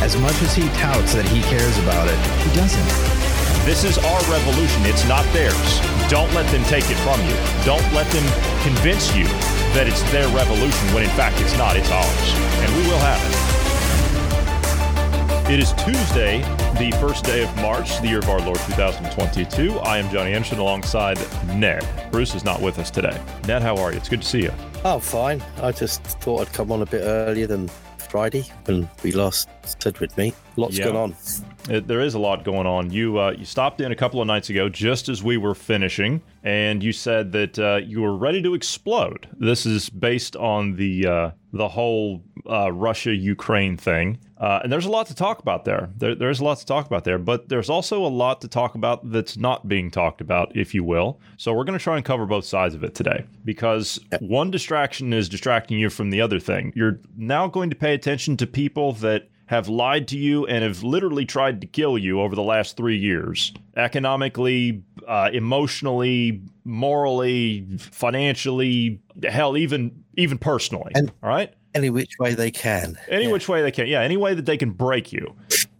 As much as he touts that he cares about it, he doesn't. This is our revolution. It's not theirs. Don't let them take it from you. Don't let them convince you that it's their revolution when in fact it's not. It's ours. And we will have it. It is Tuesday, the first day of March, the year of our Lord 2022. I am Johnny Anderson alongside Ned. Bruce is not with us today. Ned, how are you? It's good to see you. Oh, fine. I just thought I'd come on a bit earlier than Friday when we last said we'd meet. Lots Yeah. going on. It, there is a lot going on. You uh, you stopped in a couple of nights ago, just as we were finishing, and you said that uh, you were ready to explode. This is based on the uh, the whole uh, Russia Ukraine thing, uh, and there's a lot to talk about there. there. There's a lot to talk about there, but there's also a lot to talk about that's not being talked about, if you will. So we're going to try and cover both sides of it today, because one distraction is distracting you from the other thing. You're now going to pay attention to people that have lied to you and have literally tried to kill you over the last three years economically, uh, emotionally, morally, financially, hell, even even personally. And- all right, Any which way they can. any Yeah. which way they can, yeah, any way that they can break you.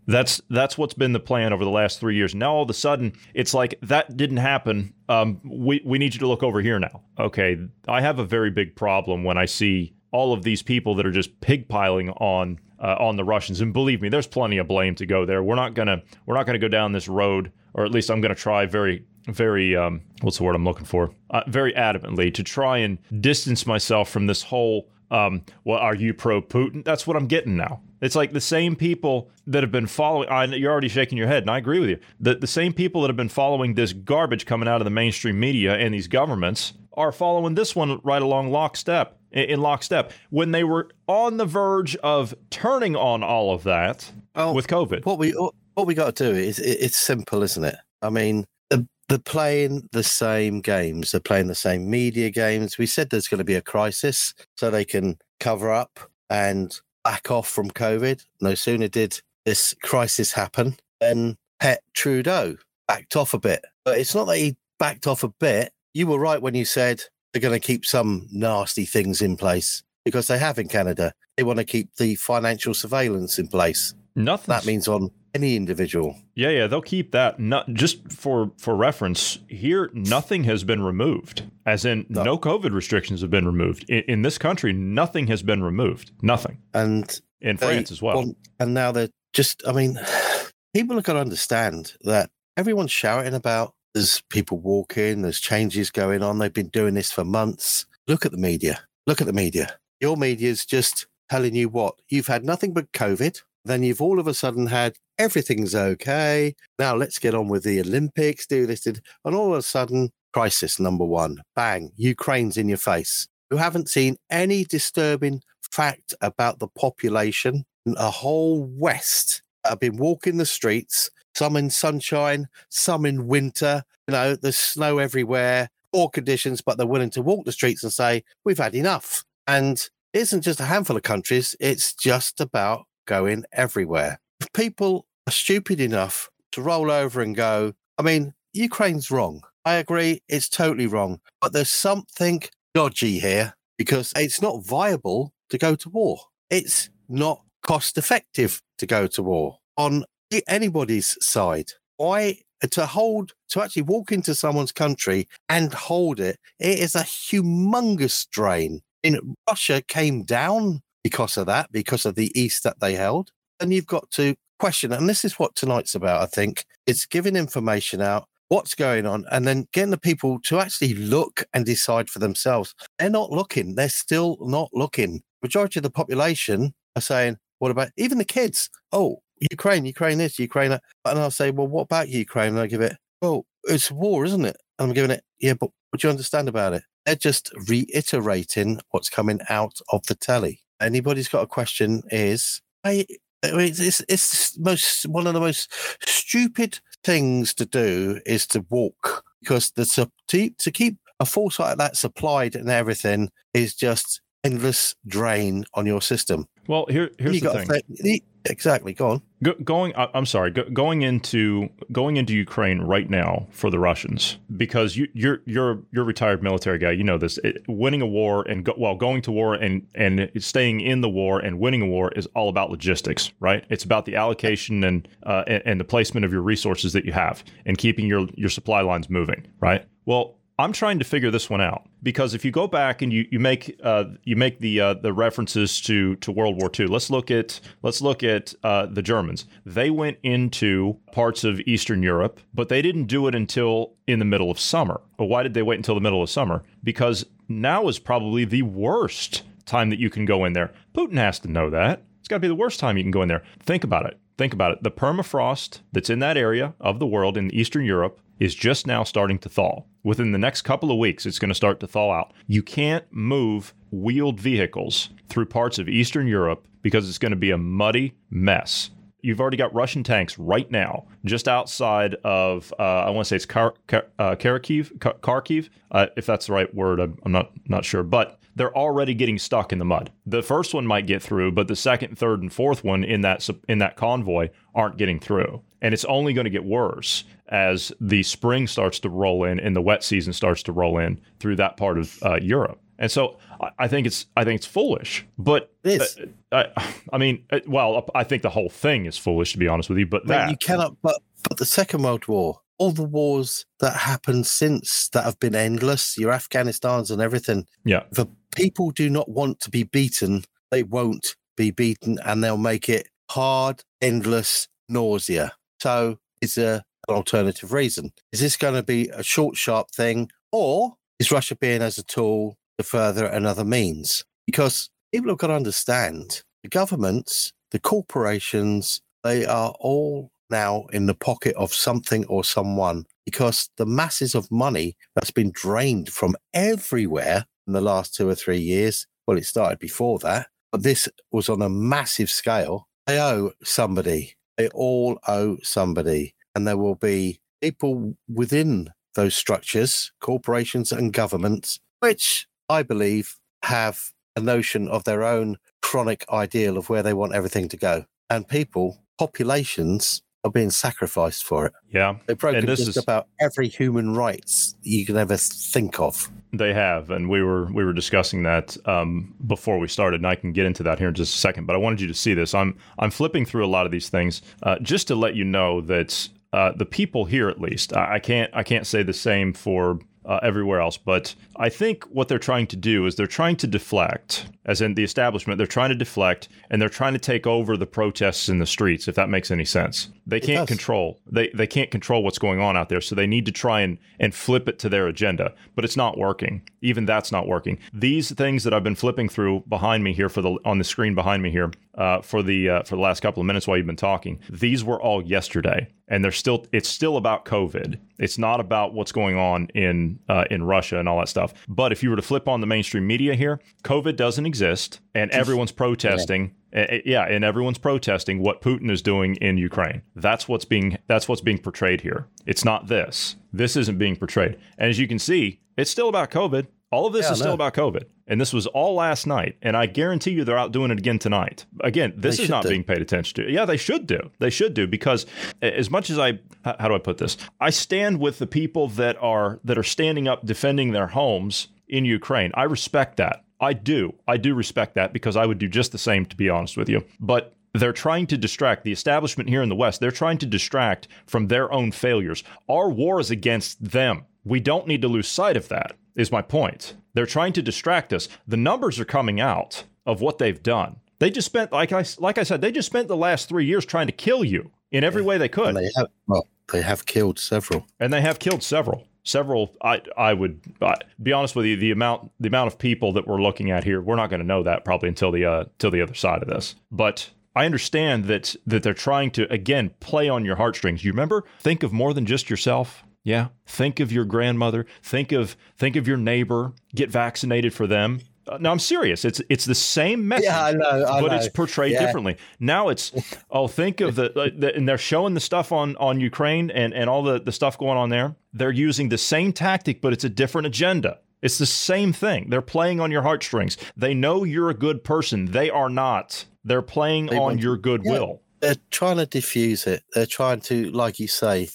That's that's what's been the plan over the last three years. Now all of a sudden, it's like that didn't happen. Um, we we need you to look over here now. Okay, I have a very big problem when I see all of these people that are just pigpiling on uh, on the Russians. And believe me, there's plenty of blame to go there. We're not gonna we're not gonna go down this road, or at least I'm gonna try very very um, what's the word I'm looking for? Uh, very adamantly to try and distance myself from this whole. Um, well, are you pro Putin? That's what I'm getting now. It's like the same people that have been following. I, you're already shaking your head, and I agree with you. The, the same people that have been following this garbage coming out of the mainstream media and these governments are following this one right along lockstep. In, lockstep, when they were on the verge of turning on all of that Oh, with COVID. What we what we got to do is it, it's simple, isn't it? I mean, the- they're playing the same games. They're playing the same media games. We said there's going to be a crisis, so they can cover up and back off from COVID. No sooner did this crisis happen than Pet Trudeau backed off a bit. But it's not that he backed off a bit. You were right when you said they're going to keep some nasty things in place because they have in Canada. They want to keep the financial surveillance in place. Nothing. That means on any individual. Yeah, yeah, they'll keep that. Not just for for reference. Here, nothing has been removed. As in, no, No. COVID restrictions have been removed in, in this country. Nothing has been removed. Nothing And in France as well. want- and now they're just, I mean, people are going to understand that everyone's shouting about there's people walking, there's changes going on. They've been doing this for months. Look at the media. Look at the media. Your media's just telling you what? You've had nothing but COVID. Then you've all of a sudden had everything's okay. Now let's get on with the Olympics, do this. And all of a sudden, crisis number one. Bang, Ukraine's in your face. You haven't seen any disturbing fact about the population. A whole West have been walking the streets, some in sunshine, some in winter. You know, there's snow everywhere, poor conditions, but they're willing to walk the streets and say, we've had enough. And it isn't just a handful of countries, it's just about going everywhere. If people are stupid enough to roll over and go, I mean, Ukraine's wrong. I agree, it's totally wrong. But there's something dodgy here because it's not viable to go to war. It's not cost effective to go to war on anybody's side. Why to hold to actually walk into someone's country and hold it? It is a humongous drain. In Russia came down because of that, because of the east that they held. And you've got to question, and this is what tonight's about, I think. It's giving information out, what's going on, and then getting the people to actually look and decide for themselves. They're not looking. They're still not looking. Majority of the population are saying, what about even the kids? Oh, Ukraine, Ukraine this, Ukraine that. And I'll say, well, what about Ukraine? And I give it, well, it's war, isn't it? And I'm giving it, yeah, but what do you understand about it? They're just reiterating what's coming out of the telly. Anybody's got a question is, I mean, it's it's most one of the most stupid things to do is to walk because the to, to keep a force like that supplied and everything is just endless drain on your system. Well, here here's you the got thing. Th- exactly. Go on. Go, going, I- I'm sorry, go, going into going into Ukraine right now for the Russians because you, you're you're you're a retired military guy. You know this. It, winning a war and go, well, going to war and and staying in the war and winning a war is all about logistics, right? It's about the allocation and uh, and, and the placement of your resources that you have and keeping your your supply lines moving, right? Well, I'm trying to figure this one out because if you go back and you you make uh, you make the uh, the references to to World War II, let's look at let's look at uh, the Germans. They went into parts of Eastern Europe, but they didn't do it until in the middle of summer. Well, why did they wait until the middle of summer? Because now is probably the worst time that you can go in there. Putin has to know that. It's got to be the worst time you can go in there. Think about it. Think about it. The permafrost that's in that area of the world in Eastern Europe is just now starting to thaw. Within the next couple of weeks, it's going to start to thaw out. You can't move wheeled vehicles through parts of Eastern Europe because it's going to be a muddy mess. You've already got Russian tanks right now, just outside of, uh, I want to say it's Kar- Kar- uh, Kharkiv, uh, if that's the right word. I'm, I'm not not sure, but they're already getting stuck in the mud. The first one might get through, but the second, third, and fourth one in that in that convoy aren't getting through, and it's only going to get worse as the spring starts to roll in and the wet season starts to roll in through that part of uh, Europe. And so I- think it's I think it's foolish, but It is. uh, I, I mean, uh, well, I think the whole thing is foolish to be honest with you. But that you cannot. But but the Second World War, all the wars that happened since that have been endless, your Afghanistan's and everything. Yeah. If people do not want to be beaten, they won't be beaten, and they'll make it hard, endless nausea. So it's a an alternative reason. Is this going to be a short, sharp thing, or is Russia being as a tool to further another means? Because people have got to understand the governments, the corporations, they are all now in the pocket of something or someone because the masses of money that's been drained from everywhere in the last two or three years. Well, it started before that, but this was on a massive scale. They owe somebody. They all owe somebody. And there will be people within those structures, corporations and governments, which I believe have a notion of their own chronic ideal of where they want everything to go. And people, populations, are being sacrificed for it. yeah, They've broken And this just is- about every human rights you can ever think of. They have, and we were we were discussing that um, before we started, and I can get into that here in just a second. But I wanted you to see this. I'm I'm flipping through a lot of these things uh, just to let you know that uh, the people here, at least, I, I can't I can't say the same for uh, everywhere else, but I think what they're trying to do is they're trying to deflect, as in the establishment, they're trying to deflect, and they're trying to take over the protests in the streets. If that makes any sense, they can't control they they can't control what's going on out there, so they need to try and and flip it to their agenda. But it's not working. Even that's not working. These things that I've been flipping through behind me here for the on the screen behind me here uh, for the uh, for the last couple of minutes while you've been talking. These were all yesterday, and they're still. It's still about COVID. It's not about what's going on in uh, in Russia and all that stuff. But if you were to flip on the mainstream media here, COVID doesn't exist, and everyone's protesting. Uh, uh, Yeah, and everyone's protesting what Putin is doing in Ukraine. That's what's being that's what's being portrayed here. It's not this. This isn't being portrayed. And as you can see, it's still about COVID. All of this Yeah, is I still about COVID. And this was all last night. And I guarantee you they're out doing it again tonight. Again, this They is not do. being paid attention to. Yeah, they should do. They should do because as much as I, how do I put this? I stand with the people that are that are standing up defending their homes in Ukraine. I respect that. I do. I do respect that because I would do just the same to be honest with you. But they're trying to distract the establishment here in the West. They're trying to distract from their own failures. Our war is against them. We don't need to lose sight of that, is my point. They're trying to distract us. The numbers are coming out of what they've done. They just spent, like I, like I said, they just spent the last three years trying to kill you in every way they could. And they have, well, they have killed several. and they have killed several several i i would uh, be honest with you the amount the amount of people that we're looking at here we're not going to know that probably until the uh till the other side of this but I understand that that they're trying to again play on your heartstrings. You remember? Think of more than just yourself. Yeah. Think of your grandmother. Think of think of your neighbor. Get vaccinated for them. Uh, no, I'm serious. It's it's the same message, Yeah, I know, I but know. it's portrayed Yeah. differently. Now it's oh, think of the, like, the and they're showing the stuff on on Ukraine and and all the the stuff going on there. They're using the same tactic, but it's a different agenda. It's the same thing. They're playing on your heartstrings. They know you're a good person. They are not. They're playing They on your goodwill. they're trying to diffuse it. They're trying to, like you say,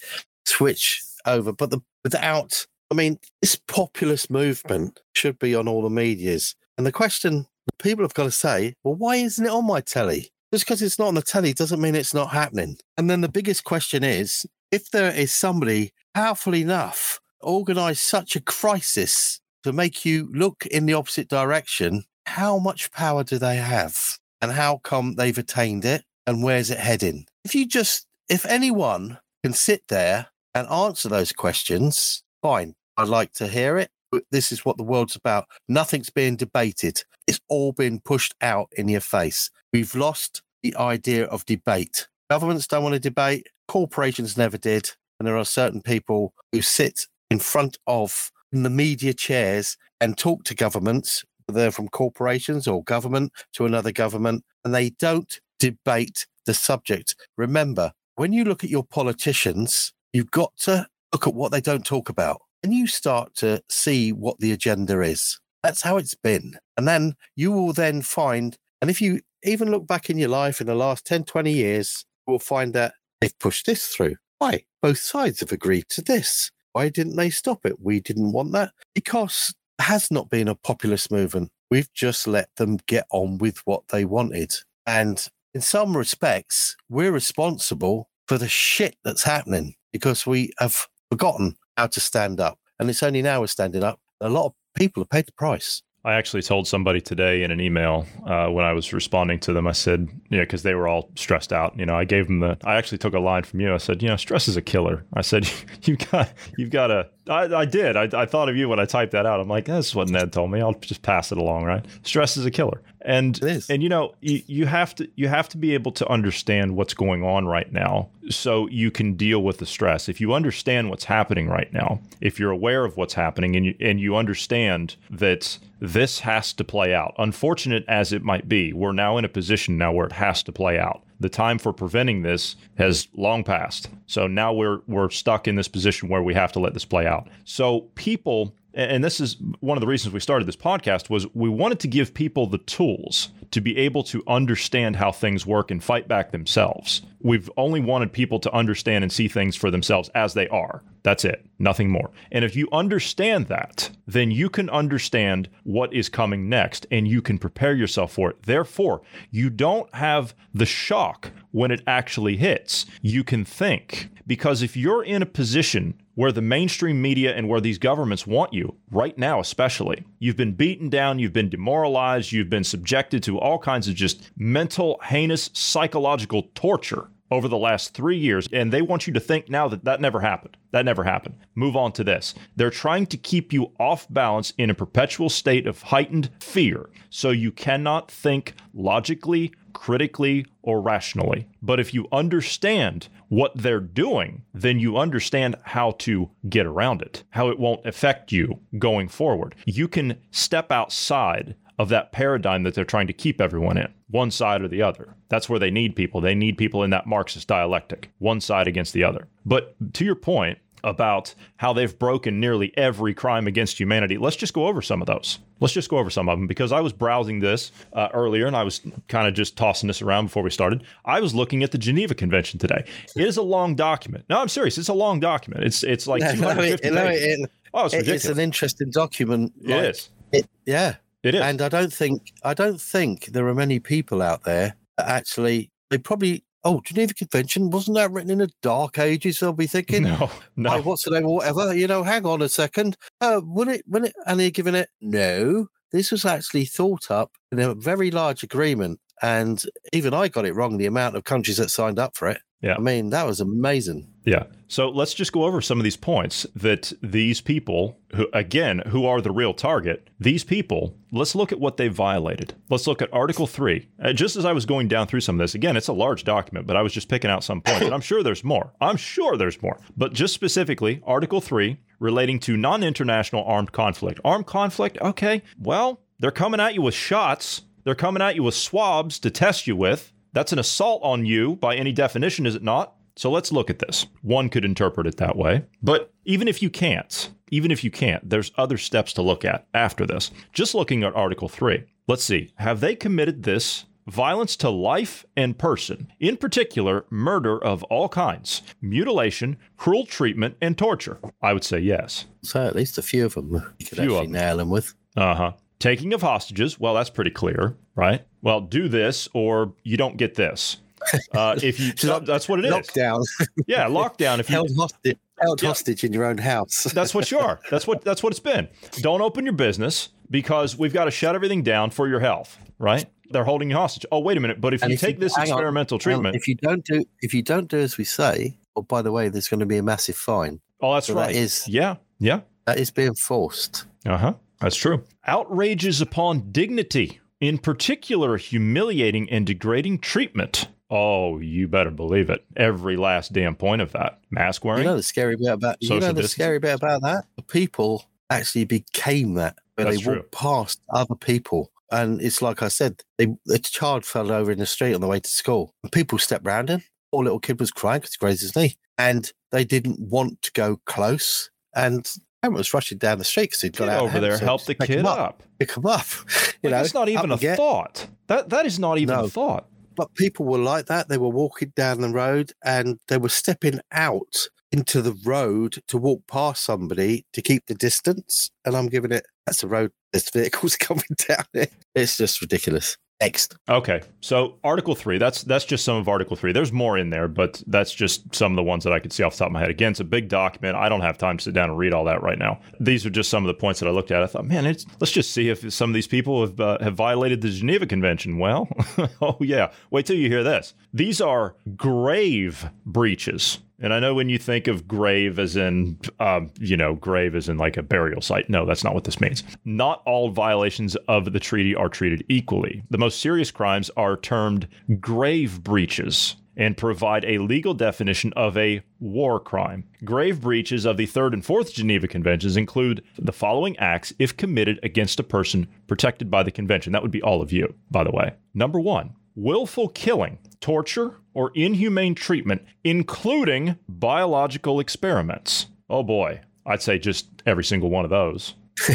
switch over, but the, without. I mean, this populist movement should be on all the medias. And the question people have got to say, well, why isn't it on my telly? Just because it's not on the telly doesn't mean it's not happening. And then the biggest question is if there is somebody powerful enough organize such a crisis to make you look in the opposite direction, how much power do they have? And how come they've attained it? And where's it heading? If you just, if anyone can sit there and answer those questions, fine. I'd like to hear it. But this is what the world's about. Nothing's being debated. It's all been pushed out in your face. We've lost the idea of debate. Governments don't want to debate. Corporations never did. And there are certain people who sit in front of in the media chairs and talk to governments. They're from corporations or government to another government, and they don't debate the subject. Remember, when you look at your politicians, you've got to look at what they don't talk about, and you start to see what the agenda is. That's how it's been. And then you will then find, and if you even look back in your life in the last 10, 20 years, you will find that they've pushed this through. Why? Both sides have agreed to this. Why didn't they stop it? We didn't want that because has not been a populist movement. We've just let them get on with what they wanted. And in some respects, we're responsible for the shit that's happening because we have forgotten how to stand up. And it's only now we're standing up. A lot of people have paid the price. I actually told somebody today in an email uh, when I was responding to them. I said, you know, because they were all stressed out. You know, I gave them the. I actually took a line from you. I said, you know, stress is a killer. I said, you've got, you've got to. I, did. I, I thought of you when I typed that out. I'm like, this is what Ned told me. I'll just pass it along, right? Stress is a killer, and and you know, you, you have to you have to be able to understand what's going on right now, so you can deal with the stress. If you understand what's happening right now, if you're aware of what's happening, and you and you understand that this has to play out. Unfortunate as it might be, we're now in a position now where it has to play out. The time for preventing this has long passed. So now we're we're stuck in this position where we have to let this play out. So people and this is one of the reasons we started this podcast was we wanted to give people the tools to be able to understand how things work and fight back themselves. We've only wanted people to understand and see things for themselves as they are. That's it, nothing more. And if you understand that, then you can understand what is coming next and you can prepare yourself for it. Therefore, you don't have the shock when it actually hits. You can think. Because if you're in a position where the mainstream media and where these governments want you, right now especially, you've been beaten down, you've been demoralized, you've been subjected to all kinds of just mental, heinous, psychological torture over the last three years, and they want you to think now that that never happened. That never happened. Move on to this. They're trying to keep you off balance in a perpetual state of heightened fear, so you cannot think logically, critically, or rationally. But if you understand what they're doing, then you understand how to get around it, how it won't affect you going forward. You can step outside of that paradigm that they're trying to keep everyone in, one side or the other. That's where they need people. They need people in that Marxist dialectic, one side against the other. But to your point about how they've broken nearly every crime against humanity, let's just go over some of those. Let's just go over some of them because I was browsing this uh, earlier and I was kind of just tossing this around before we started. I was looking at the Geneva Convention today. It is a long document. No, I'm serious. It's a long document. It's it's like No, no, 250 it- no, pages. it- oh, it's It- ridiculous. it's an interesting document. It like, is. It, yeah. It is. And I don't think I don't think there are many people out there that actually they probably oh Geneva Convention wasn't that written in the dark ages? They'll be thinking, no, no. "Hey, what's the name or whatever? You know, hang on a second. Uh, when it when it and they're giving it no. This was actually thought up in a very large agreement, and even I got it wrong. The amount of countries that signed up for it. Yeah. I mean that was amazing. Yeah. So let's just go over some of these points that these people, who again, who are the real target, these people, let's look at what they violated. Let's look at Article 3. Uh, just as I was going down through some of this, again, it's a large document, but I was just picking out some points, and I'm sure there's more. I'm sure there's more. But just specifically, Article 3 relating to non international armed conflict. Armed conflict, okay, well, They're coming at you with shots. They're coming at you with swabs to test you with. That's an assault on you by any definition, is it not? So let's look at this. One could interpret it that way. But even if you can't, even if you can't, there's other steps to look at after this. Just looking at Article 3. Let's see. Have they committed this violence to life and person, in particular, murder of all kinds, mutilation, cruel treatment, and torture? I would say yes. So at least a few of them you could Few actually nail them with. Uh huh. Taking of hostages. Well, that's pretty clear, right? Well, do this or you don't get this. Uh, if you, Lock- that's what it is. Lockdown, Yeah, lockdown. If you, held hostage, held Yeah. hostage in your own house. that's what you are. That's what that's what it's been. Don't open your business because we've got to shut everything down for your health, right? They're holding you hostage. Oh, wait a minute. But if And you if take you- this experimental on, treatment, if you don't do, if you don't do as we say, oh, by the way, there's going to be a massive fine. oh, that's so right. is- yeah, yeah. That is being forced. Uh huh. That's true. Outrages upon dignity, in particular, humiliating and degrading treatment. Oh, you better believe it. Every last damn point of that. Mask wearing. You know the scary bit about you know the distancing. scary bit about that. The people actually became that, where That's they true. walked past other people, and it's like I said, they, the child fell over in the street on the way to school, and people stepped round him. Poor little kid was crying because he grazed his knee, and they didn't want to go close, and. Parent was rushing down the street because he'd got Get out over there, help the kid up, up. pick him up. You Like, know, that's not even a get- thought. That that is not even No. a thought. but people were like that. They were walking down the road and they were stepping out into the road to walk past somebody to keep the distance. And I'm giving it, that's the road, there's vehicles coming down it. It's just ridiculous. Next. Okay, so Article three. That's that's just some of Article three. There's more in there, but that's just some of the ones that I could see off the top of my head. Again, it's a big document. I don't have time to sit down and read all that right now. These are just some of the points that I looked at. I thought, man, it's, let's just see if some of these people have uh, have violated the Geneva Convention. Well, oh yeah. Wait till you hear this. These are grave breaches. And I know when you think of grave as in, um, you know, grave as in like a burial site. No, that's not what this means. Not all violations of the treaty are treated equally. The most serious crimes are termed grave breaches and provide a legal definition of a war crime. Grave breaches of the Third and Fourth Geneva Conventions include the following acts if committed against a person protected by the convention. That would be all of you, by the way. Number one, willful killing, torture, or inhumane treatment, including biological experiments. Oh boy, I'd say just every single one of those.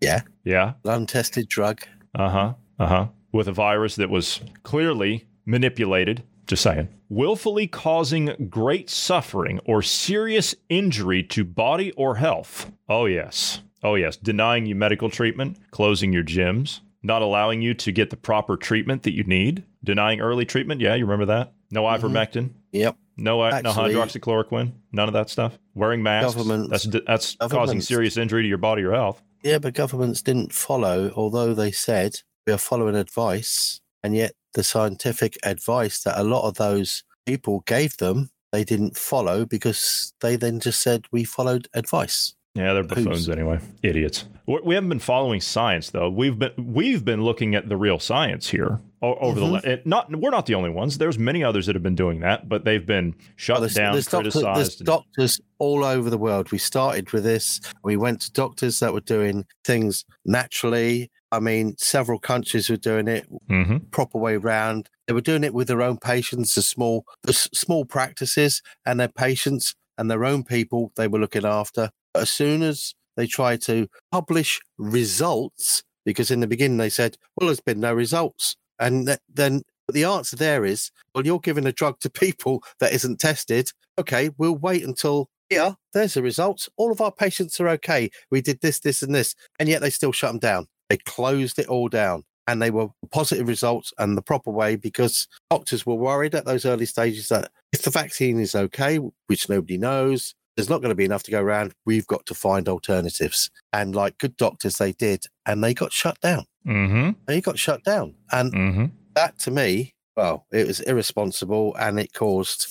Yeah. Yeah. Untested drug. Uh huh. Uh huh. With a virus that was clearly manipulated. Just saying. Willfully causing great suffering or serious injury to body or health. Oh, yes. Oh, yes. Denying you medical treatment, closing your gyms, not allowing you to get the proper treatment that you need, denying early treatment. Yeah, you remember that? No ivermectin. Yep. No, uh, no hydroxychloroquine. None of that stuff. Wearing masks. That's that's causing serious injury to your body or health. Yeah, but governments didn't follow, although they said we are following advice, and yet the scientific advice that a lot of those people gave them, they didn't follow because they then just said we followed advice. Yeah, they're buffoons anyway. Idiots. We we haven't been following science though. We've been we've been looking at the real science here over the la- it, not. We're not the only ones. There's many others that have been doing that, but they've been shut Well, there's, down, there's, doctor- criticized. there's and- doctors all over the world. We started with this. We went to doctors that were doing things naturally. I mean, several countries were doing it Mhm. proper way round. They were doing it with their own patients, the small, the small practices, and their patients and their own people they were looking after. But as soon as they tried to publish results, because in the beginning they said, "Well, there's been no results," and th- then the answer there is, "Well, you're giving a drug to people that isn't tested. Okay, we'll wait until." Yeah, there's the results. All of our patients are okay. We did this, this, and this, and yet they still shut them down. They closed it all down and they were positive results and the proper way because doctors were worried at those early stages that if the vaccine is okay, which nobody knows, there's not going to be enough to go around. We've got to find alternatives. And like good doctors, they did, and they got shut down. Mhm. They got shut down. And Mhm. that to me, well, it was irresponsible and it caused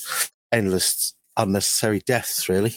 endless unnecessary deaths, really.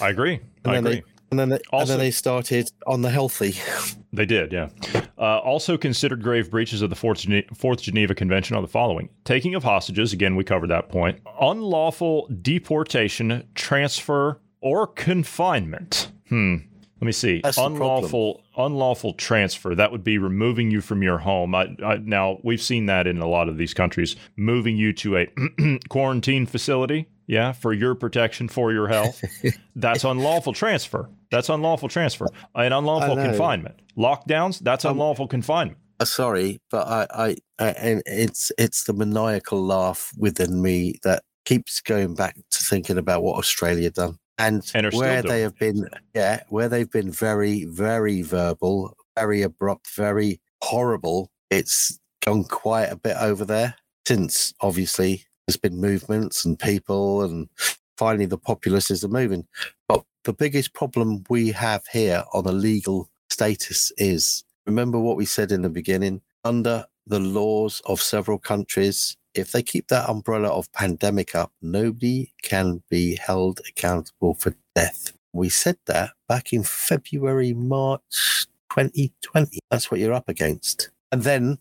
I agree. And I then agree. they and then they, and then they started on the healthy. They did, yeah. Uh, also considered grave breaches of the Fourth, Gene- Fourth Geneva Convention are the following taking of hostages, again, we covered that point, unlawful deportation, transfer, or confinement. Hmm. Let me see. That's unlawful unlawful transfer. That would be removing you from your home. I, I, now we've seen that in a lot of these countries, moving you to a quarantine facility. Yeah, for your protection, for your health. That's unlawful transfer. That's unlawful transfer. And unlawful confinement. Lockdowns. That's Um, unlawful confinement. Uh, sorry, but I, I, I, and it's it's the maniacal laugh within me that keeps going back to thinking about what Australia done and, And where they have been, yeah, where they've been very, very verbal, very abrupt, very horrible. It's gone quite a bit over there since obviously there's been movements and people and finally the populaces are moving. But the biggest problem we have here on a legal status is remember what we said in the beginning under the laws of several countries if they keep that umbrella of pandemic up nobody can be held accountable for death. We said that back in february march 2020 that's what you're up against. And then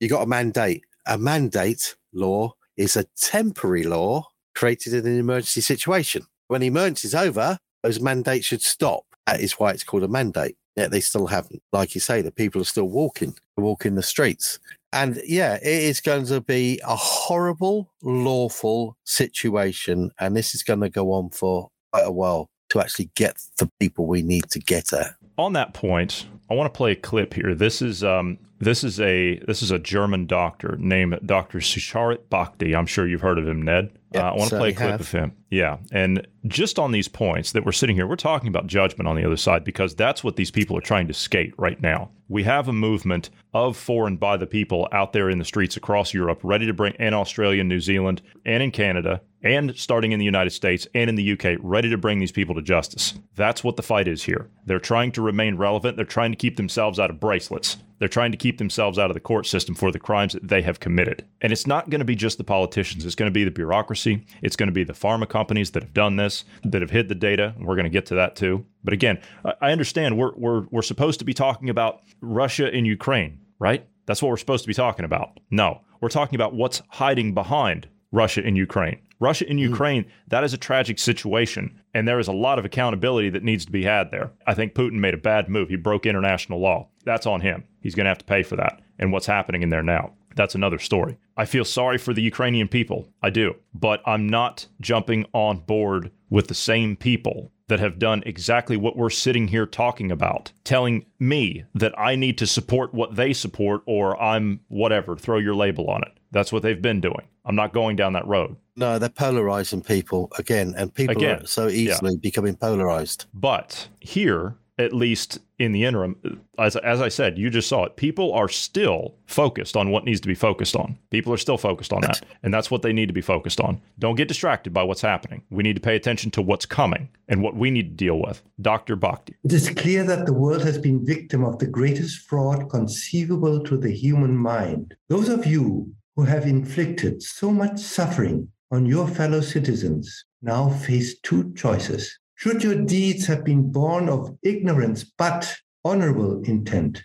you got a mandate. A mandate law is a temporary law created in an emergency situation. When the emergency is over those mandates should stop. That is why it's called a mandate. Yet they still haven't. Like you say, the people are still walking, walking the streets. And yeah, it is going to be a horrible, lawful situation. And this is going to go on for quite a while to actually get the people we need to get at. on that point, I want to play a clip here. This is um, this is a this is a German doctor named Dr. Sucharit Bhakdi. I'm sure you've heard of him, Ned. Yep, uh, I want to play a clip have. of him. Yeah, and just on these points that we're sitting here, we're talking about judgment on the other side because that's what these people are trying to skate right now. We have a movement of for and by the people out there in the streets across Europe, ready to bring in Australia, and New Zealand, and in Canada, and starting in the United States and in the UK, ready to bring these people to justice. That's what the fight is here. They're trying to remain relevant. They're trying to keep themselves out of bracelets. They're trying to keep themselves out of the court system for the crimes that they have committed. And it's not going to be just the politicians. It's going to be the bureaucracy. It's going to be the pharma companies that have done this, that have hid the data. We're going to get to that too. But again, I understand we're, we're, we're supposed to be talking about Russia and Ukraine, right? That's what we're supposed to be talking about. No, we're talking about what's hiding behind Russia and Ukraine. Russia and hmm. Ukraine, that is a tragic situation. And there is a lot of accountability that needs to be had there. I think Putin made a bad move. He broke international law. That's on him. He's going to have to pay for that and what's happening in there now. That's another story. I feel sorry for the Ukrainian people. I do. But I'm not jumping on board with the same people that have done exactly what we're sitting here talking about, telling me that I need to support what they support or I'm whatever, throw your label on it. That's what they've been doing. I'm not going down that road. No, they're polarizing people again, and people Again, are so easily becoming polarized. But here, at least in the interim, as, as I said, you just saw it. People are still focused on what needs to be focused on. People are still focused on that. And that's what they need to be focused on. Don't get distracted by what's happening. We need to pay attention to what's coming and what we need to deal with. Dr. Bhakdi. It is clear that the world has been victim of the greatest fraud conceivable to the human mind. Those of you who have inflicted so much suffering on your fellow citizens now face two choices. Should your deeds have been born of ignorance but honorable intent,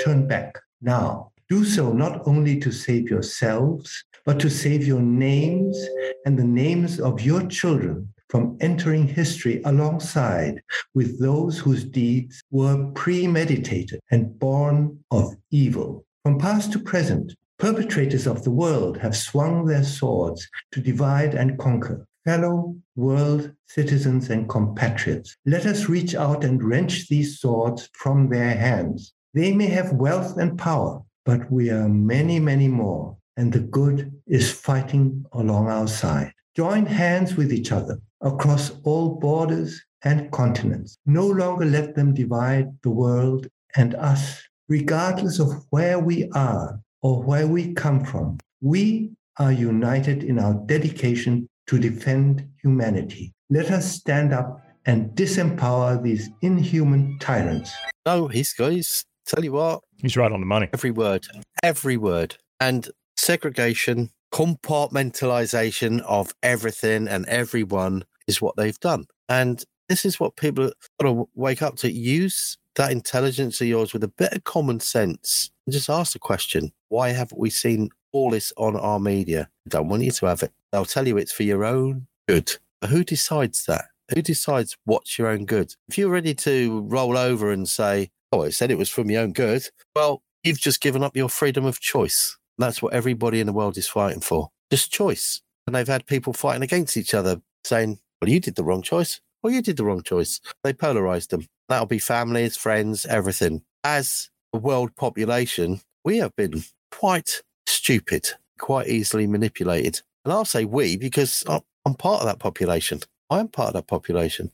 turn back now. Do so not only to save yourselves, but to save your names and the names of your children from entering history alongside with those whose deeds were premeditated and born of evil. From past to present, perpetrators of the world have swung their swords to divide and conquer. Fellow world citizens and compatriots, let us reach out and wrench these swords from their hands. They may have wealth and power, but we are many, many more, and the good is fighting along our side. Join hands with each other across all borders and continents. No longer let them divide the world and us, regardless of where we are or where we come from. We are united in our dedication to defend humanity. Let us stand up and disempower these inhuman tyrants. No, he's guys. Tell you what, He's right on the money. every word, every word, and segregation, compartmentalization of everything and everyone is what they've done. And this is what people got to wake up to. Use that intelligence of yours with a bit of common sense and just ask the question why haven't we seen all this on our media? I don't want you to have it. They'll tell you it's for your own good. But who decides that? Who decides what's your own good? If you're ready to roll over and say, "Oh, I said it was from your own good," well, you've just given up your freedom of choice. That's what everybody in the world is fighting for. Just choice. And they've had people fighting against each other, saying, "Well, you did the wrong choice." Well, you did the wrong choice. They polarized them. That'll be families, friends, everything. As a world population, we have been quite stupid, quite easily manipulated. And I'll say we because I'm part of that population. I'm part of that population.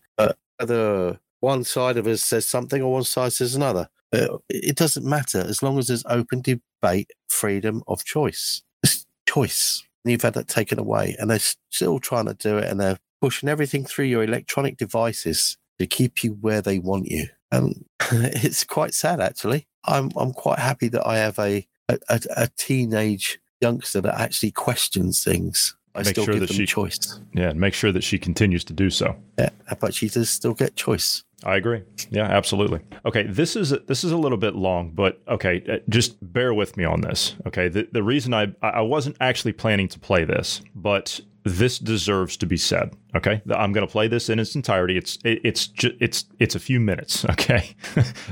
Whether one side of us says something or one side says another, it doesn't matter as long as there's open debate, freedom of choice. It's choice. And you've had that taken away, and they're still trying to do it, and they're pushing everything through your electronic devices to keep you where they want you. And it's quite sad, actually. I'm I'm quite happy that I have a a, a teenage youngster that actually questions things. I make still sure give that them she choice. Yeah, and make sure that she continues to do so. Yeah, but she does still get choice. I agree. Yeah, absolutely. Okay, this is this is a little bit long, but okay, uh, just bear with me on this. Okay, the the reason I I wasn't actually planning to play this, but this deserves to be said. Okay, I'm going to play this in its entirety. It's it's ju- it's it's a few minutes. Okay,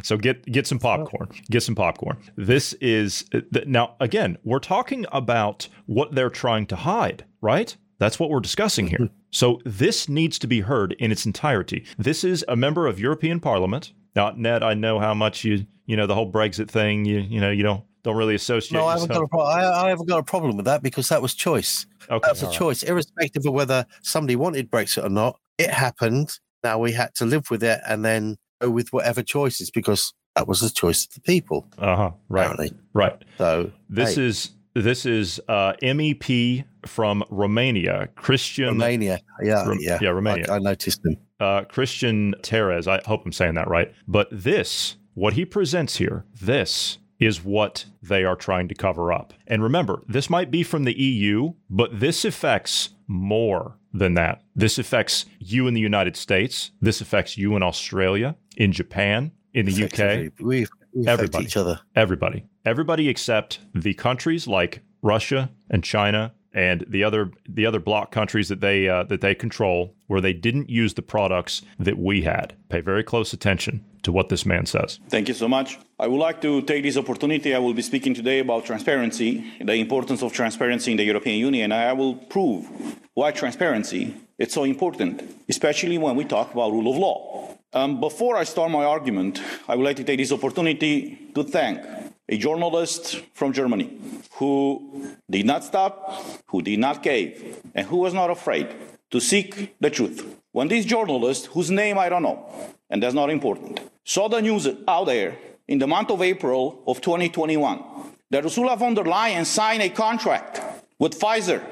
so get get some popcorn. Get some popcorn. This is uh, now again. We're talking about what they're trying to hide, right? That's what we're discussing here. Mm-hmm. So this needs to be heard in its entirety. This is a member of European Parliament. Now, Ned, I know how much you you know the whole Brexit thing. You you know you don't don't really associate. No, I haven't, got a pro- I, I haven't got a problem with that because that was choice. Okay, That's a all right. choice, irrespective of whether somebody wanted Brexit or not. It happened. Now we had to live with it and then go with whatever choices because that was the choice of the people. Uh huh. Right. Apparently. Right. So This hey, is this is uh, MEP from Romania, Christian Romania. Yeah, Rom- yeah, yeah, Romania. I, I noticed him. uh, Cristian Terheș. I hope I'm saying that right. But this, what he presents here, this is what they are trying to cover up. And remember, this might be from the EU, but this affects more than that. This affects you in the United States. This affects you in Australia, in Japan, in the UK. We, we affect Everybody. each other. Everybody. Everybody except the countries like Russia and China and the other the other bloc countries that they uh, that they control where they didn't use the products that we had. Pay very close attention to what this man says. Thank you so much. I would like to take this opportunity. I will be speaking today about transparency, the importance of transparency in the European Union. And I will prove why transparency is so important, especially when we talk about rule of law. Um, before I start my argument, I would like to take this opportunity to thank a journalist from Germany who did not stop, who did not cave, and who was not afraid to seek the truth. When this journalist, whose name I don't know, and that's not important, saw the news out there in the month of April of 2021 that Ursula von der Leyen signed a contract with Pfizer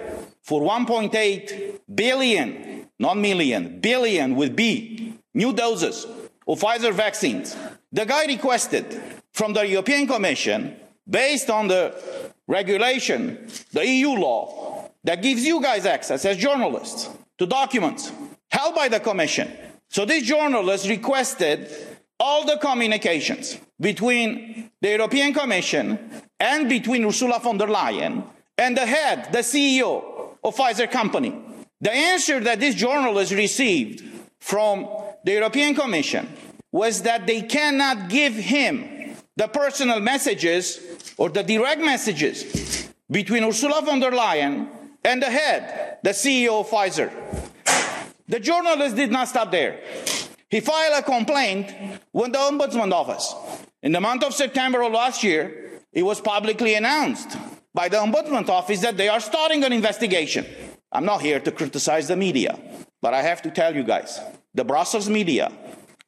for 1.8 billion, not million, billion with B, new doses of Pfizer vaccines. The guy requested from the European Commission, based on the regulation, the EU law, that gives you guys access as journalists to documents held by the Commission. So these journalists requested all the communications between the European Commission and between Ursula von der Leyen and the head, the CEO of Pfizer Company. The answer that this journalist received from the European Commission was that they cannot give him the personal messages or the direct messages between Ursula von der Leyen and the head, the CEO of Pfizer. The journalist did not stop there. He filed a complaint with the Ombudsman Office. In the month of September of last year, it was publicly announced by the Ombudsman Office that they are starting an investigation. I'm not here to criticize the media, but I have to tell you guys the Brussels media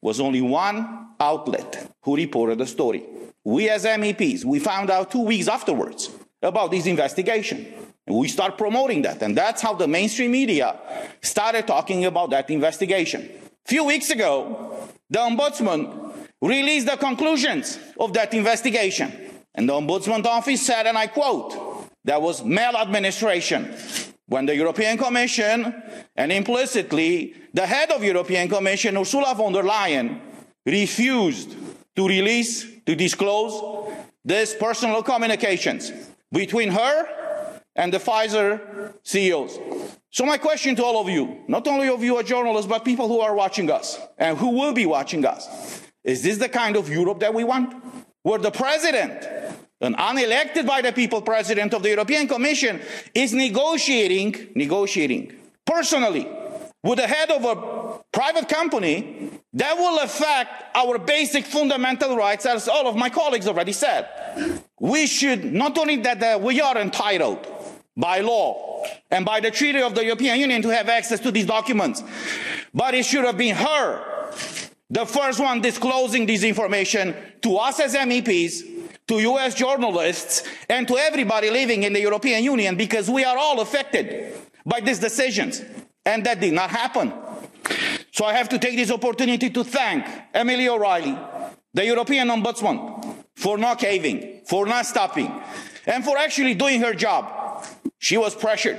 was only one outlet who reported the story. We, as MEPs, we found out two weeks afterwards about this investigation. And we start promoting that. And that's how the mainstream media started talking about that investigation. A few weeks ago, the ombudsman released the conclusions of that investigation. And the ombudsman office said, and I quote, there was maladministration when the European Commission and implicitly the head of European Commission, Ursula von der Leyen, refused to release, to disclose these personal communications between her and the Pfizer CEOs. So my question to all of you, not only of you as journalists, but people who are watching us and who will be watching us, is this the kind of Europe that we want? Where the president, an unelected by the people president of the European Commission, is negotiating, negotiating personally with the head of a private company that will affect our basic fundamental rights, as all of my colleagues already said. We should not only that uh, we are entitled by law and by the Treaty of the European Union to have access to these documents, but it should have been her, the first one disclosing this information to us as MEPs, to US journalists, and to everybody living in the European Union because we are all affected by these decisions. And that did not happen. So I have to take this opportunity to thank Emily O'Reilly, the European Ombudsman, for not caving, for not stopping, and for actually doing her job. She was pressured.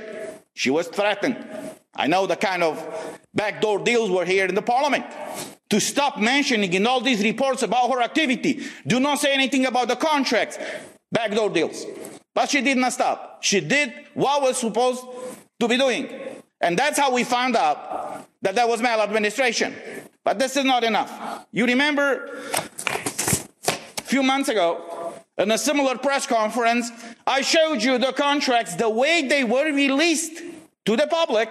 She was threatened. I know the kind of backdoor deals were here in the parliament. To stop mentioning in all these reports about her activity, do not say anything about the contracts, backdoor deals. But she did not stop. She did what was supposed to be doing. And that's how we found out that there was maladministration. But this is not enough. You remember a few months ago, in a similar press conference, I showed you the contracts, the way they were released to the public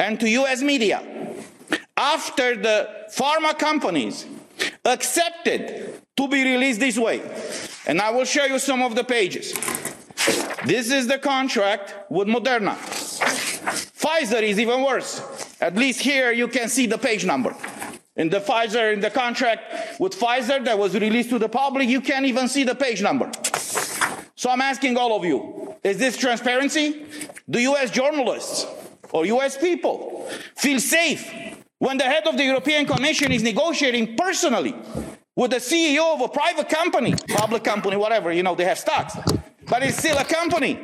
and to US media. After the pharma companies accepted to be released this way. And I will show you some of the pages. This is the contract with Moderna. Pfizer is even worse. At least here you can see the page number. In the Pfizer, in the contract with Pfizer that was released to the public, you can't even see the page number. So I'm asking all of you, is this transparency? Do US journalists or US people feel safe when the head of the European Commission is negotiating personally with the CEO of a private company, public company, whatever, you know, they have stocks, but it's still a company.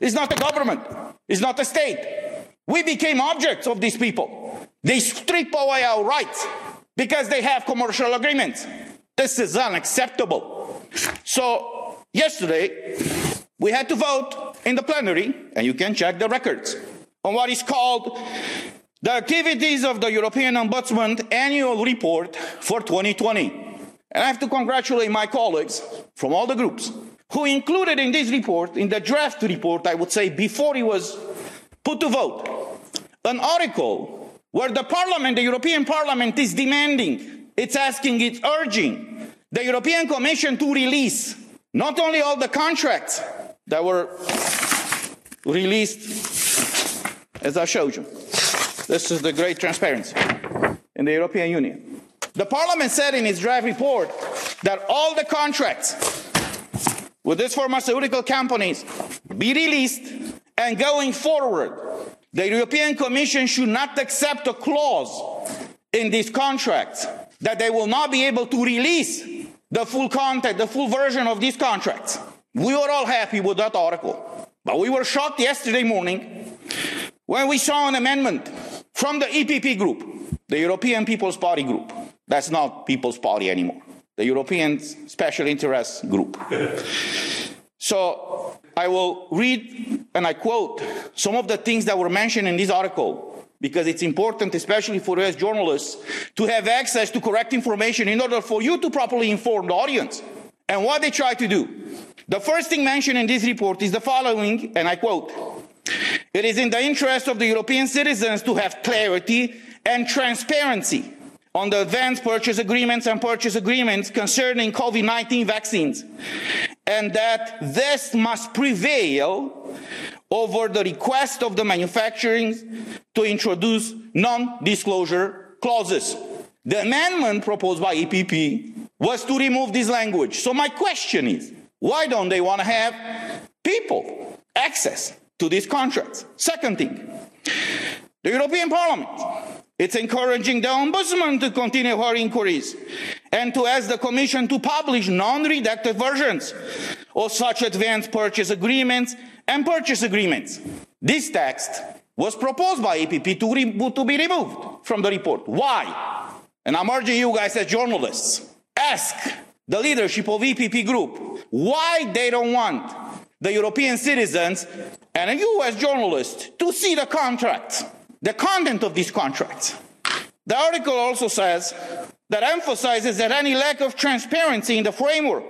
It's not the government. It's not the state. We became objects of these people. They strip away our rights because they have commercial agreements. This is unacceptable. So, yesterday, we had to vote in the plenary, and you can check the records, on what is called the activities of the European Ombudsman annual report for 2020. And I have to congratulate my colleagues from all the groups who included in this report, in the draft report, I would say, before it was put to vote, an article where the Parliament, the European Parliament, is demanding, it's asking, it's urging the European Commission to release not only all the contracts that were released, as I showed you. This is the great transparency in the European Union. The Parliament said in its draft report that all the contracts with these pharmaceutical companies be released and going forward, the European Commission should not accept a clause in these contracts that they will not be able to release the full content, the full version of these contracts. We were all happy with that article. But we were shocked yesterday morning when we saw an amendment from the EPP group, the European People's Party group. That's not People's Party anymore. The European Special Interest Group. So I will read and I quote some of the things that were mentioned in this article because it's important, especially for us journalists, to have access to correct information in order for you to properly inform the audience. And what they try to do. The first thing mentioned in this report is the following, and I quote It is in the interest of the European citizens to have clarity and transparency on the advanced purchase agreements and purchase agreements concerning COVID 19 vaccines, and that this must prevail over the request of the manufacturers to introduce non disclosure clauses. The amendment proposed by EPP was to remove this language. So, my question is why don't they want to have people access to these contracts? Second thing, the European Parliament it's encouraging the Ombudsman to continue her inquiries and to ask the Commission to publish non-redacted versions of such advanced purchase agreements and purchase agreements. This text was proposed by EPP to, re- to be removed from the report. Why? And I'm urging you guys as journalists, ask the leadership of EPP group why they don't want the European citizens and you as journalists to see the contracts, the content of these contracts. The article also says that emphasizes that any lack of transparency in the framework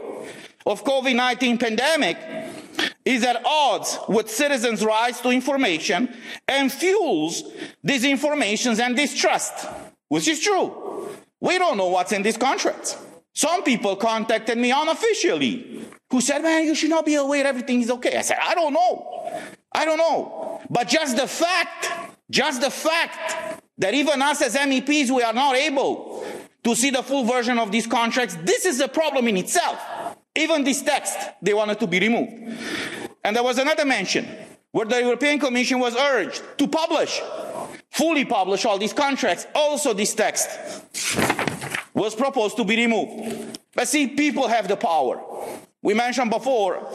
of COVID-19 pandemic is at odds with citizens' rights to information and fuels disinformation and distrust, which is true. We don't know what's in these contracts. Some people contacted me unofficially who said, man, you should not be aware everything is okay. I said, I don't know. I don't know. But just the fact, just the fact that even us as MEPs, we are not able to see the full version of these contracts, this is a problem in itself. Even this text, they wanted to be removed. And there was another mention where the European Commission was urged to publish, fully publish all these contracts. Also, this text was proposed to be removed. But see, people have the power. We mentioned before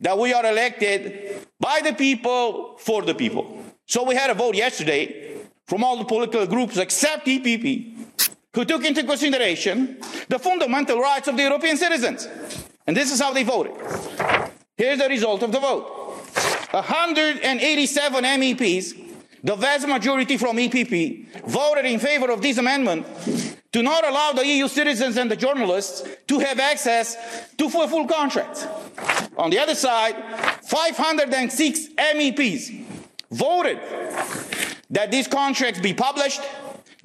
that we are elected by the people for the people. So we had a vote yesterday from all the political groups except EPP who took into consideration the fundamental rights of the European citizens. And this is how they voted. Here's the result of the vote 187 MEPs, the vast majority from EPP, voted in favor of this amendment to not allow the EU citizens and the journalists to have access to full, full contracts. On the other side, 506 MEPs voted that these contracts be published,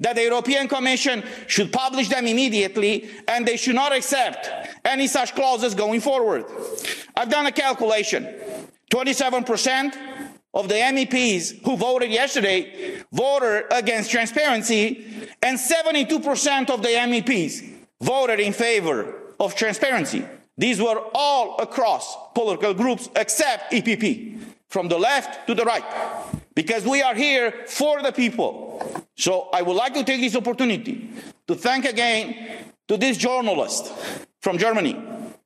that the European Commission should publish them immediately, and they should not accept any such clauses going forward. I've done a calculation. 27% of the MEPs who voted yesterday voted against transparency, and 72% of the MEPs voted in favor of transparency. These were all across political groups except EPP, from the left to the right, because we are here for the people. So I would like to take this opportunity to thank again to this journalist from Germany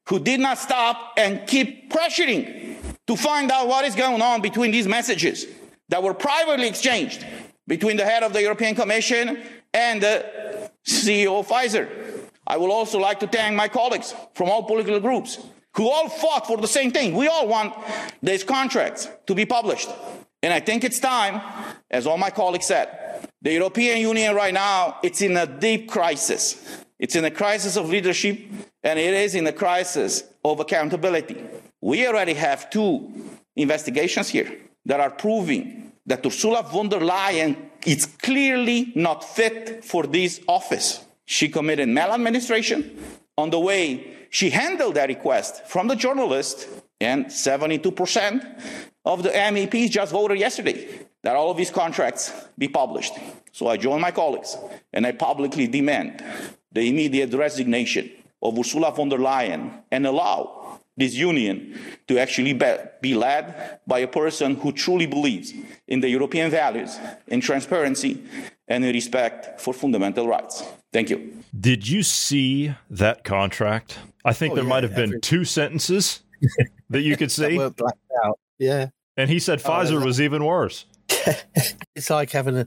who did not stop and keep pressuring to find out what is going on between these messages that were privately exchanged between the head of the European Commission and the CEO of Pfizer. I would also like to thank my colleagues from all political groups who all fought for the same thing. We all want these contracts to be published. And I think it's time, as all my colleagues said, the European Union right now, it's in a deep crisis. It's in a crisis of leadership and it is in a crisis of accountability. We already have two investigations here that are proving that Ursula von der Leyen is clearly not fit for this office. She committed maladministration on the way she handled that request from the journalist, and 72% of the MEPs just voted yesterday that all of these contracts be published. So I join my colleagues and I publicly demand the immediate resignation of Ursula von der Leyen and allow this union to actually be led by a person who truly believes in the European values, in transparency, and in respect for fundamental rights. Thank you. Did you see that contract? I think Oh, there yeah, might have been two sentences that you could see. blacked out. Yeah. And he said Pfizer was even worse. It's like having a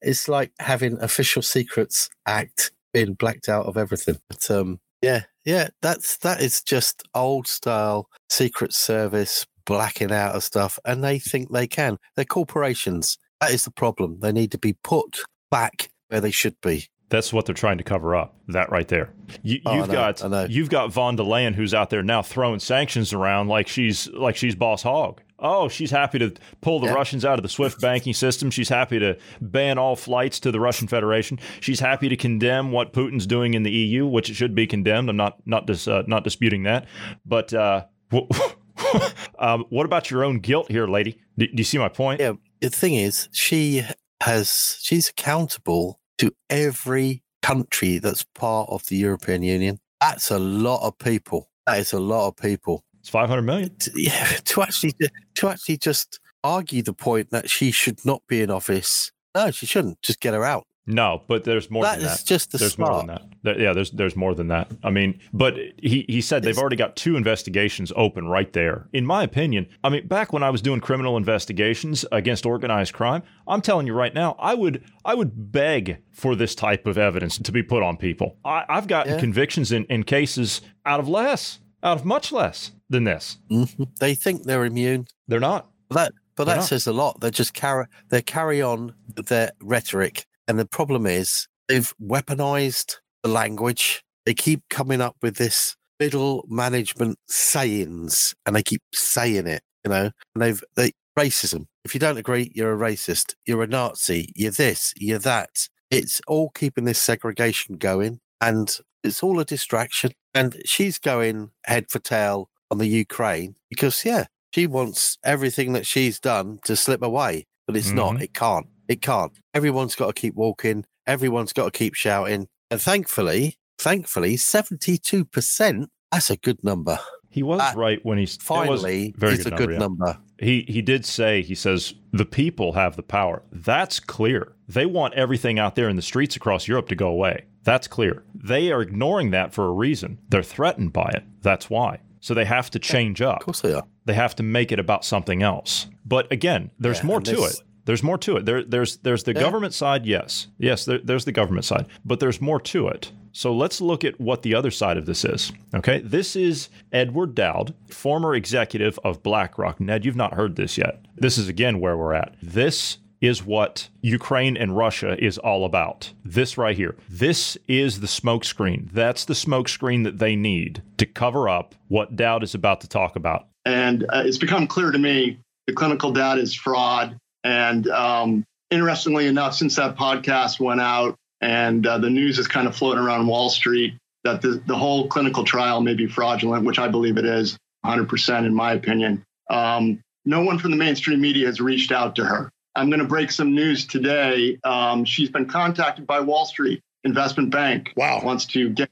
it's like having official secrets act being blacked out of everything. But um yeah, yeah, that's that is just old style secret service blacking out of stuff and they think they can. They're corporations. That is the problem. They need to be put back where they should be. That's what they're trying to cover up. That right there. You, oh, you've know, got you've got Von der Leyen who's out there now throwing sanctions around like she's like she's boss hog. Oh, she's happy to pull the Yeah. Russians out of the SWIFT banking system. She's happy to ban all flights to the Russian Federation. She's happy to condemn what Putin's doing in the EU, which it should be condemned. I'm not not dis, uh, not disputing that. But uh, um, what about your own guilt here, lady? Do, do you see my point? Yeah, the thing is, she has she's accountable to every country that's part of the European Union. That's a lot of people. That is a lot of people. It's 500 million. To, yeah, to actually to actually just argue the point that she should not be in office. No, she shouldn't. Just get her out. No, but there's more That than is that. just the there's more than that. There- yeah, there's there's more than that. I mean, but he he said they've already got two investigations open right there. In my opinion, I mean, back when I was doing criminal investigations against organized crime, I'm telling you right now, I would I would beg for this type of evidence to be put on people. I, I've gotten Yeah. convictions in, in cases out of less, out of much less than this. Mhm. They think they're immune. They're not. But that, but that says a lot. They just carry they carry on their rhetoric, and the problem is they've weaponized the language. They keep coming up with this middle management sayings, and they keep saying it. You know, and they've they racism. If you don't agree, you're a racist. You're a Nazi. You're this. You're that. It's all keeping this segregation going, and it's all a distraction. And she's going head for tail on the Ukraine because, yeah, she wants everything that she's done to slip away, but it's not. Mhm. It can't. It can't. Everyone's got to keep walking. Everyone's got to keep shouting. And thankfully, thankfully, 72%, that's a good number. He was Uh, right when he's Finally, very it's good a good yeah. number. He he did say he says the people have the power. That's clear. They want everything out there in the streets across Europe to go away. That's clear. They are ignoring that for a reason. They're threatened by it. That's why. So they have to change up. Of course they are. They have to make it about something else. But again, there's Yeah, more to it. There's more to it. There, there's there's the Yeah. government side, yes, yes. There, there's the government side, but there's more to it. So let's look at what the other side of this is. Okay, this is Edward Dowd, former executive of BlackRock. Ned, you've not heard this yet. This is again where we're at. This is what Ukraine and Russia is all about. This right here. This is the smokescreen. That's the smokescreen that they need to cover up what Dowd is about to talk about. And uh, it's become clear to me the clinical data is fraud. And um, interestingly enough, since that podcast went out and uh, the news is kind of floating around Wall Street that the, the whole clinical trial may be fraudulent, which I believe it is 100% in my opinion. Um, no one from the mainstream media has reached out to her. I'm going to break some news today. Um, she's been contacted by Wall Street Investment Bank. Wow. Wants to get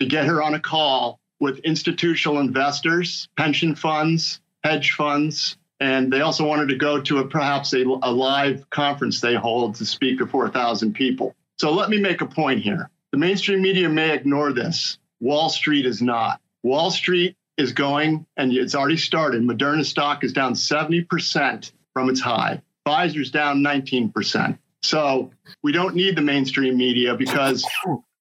to get her on a call with institutional investors, pension funds, hedge funds, and they also wanted to go to a perhaps a, a live conference they hold to speak before a thousand people. So let me make a point here. The mainstream media may ignore this. Wall Street is not. Wall Street is going, and it's already started. Moderna stock is down 70% from its high. Pfizer's down 19%. So we don't need the mainstream media because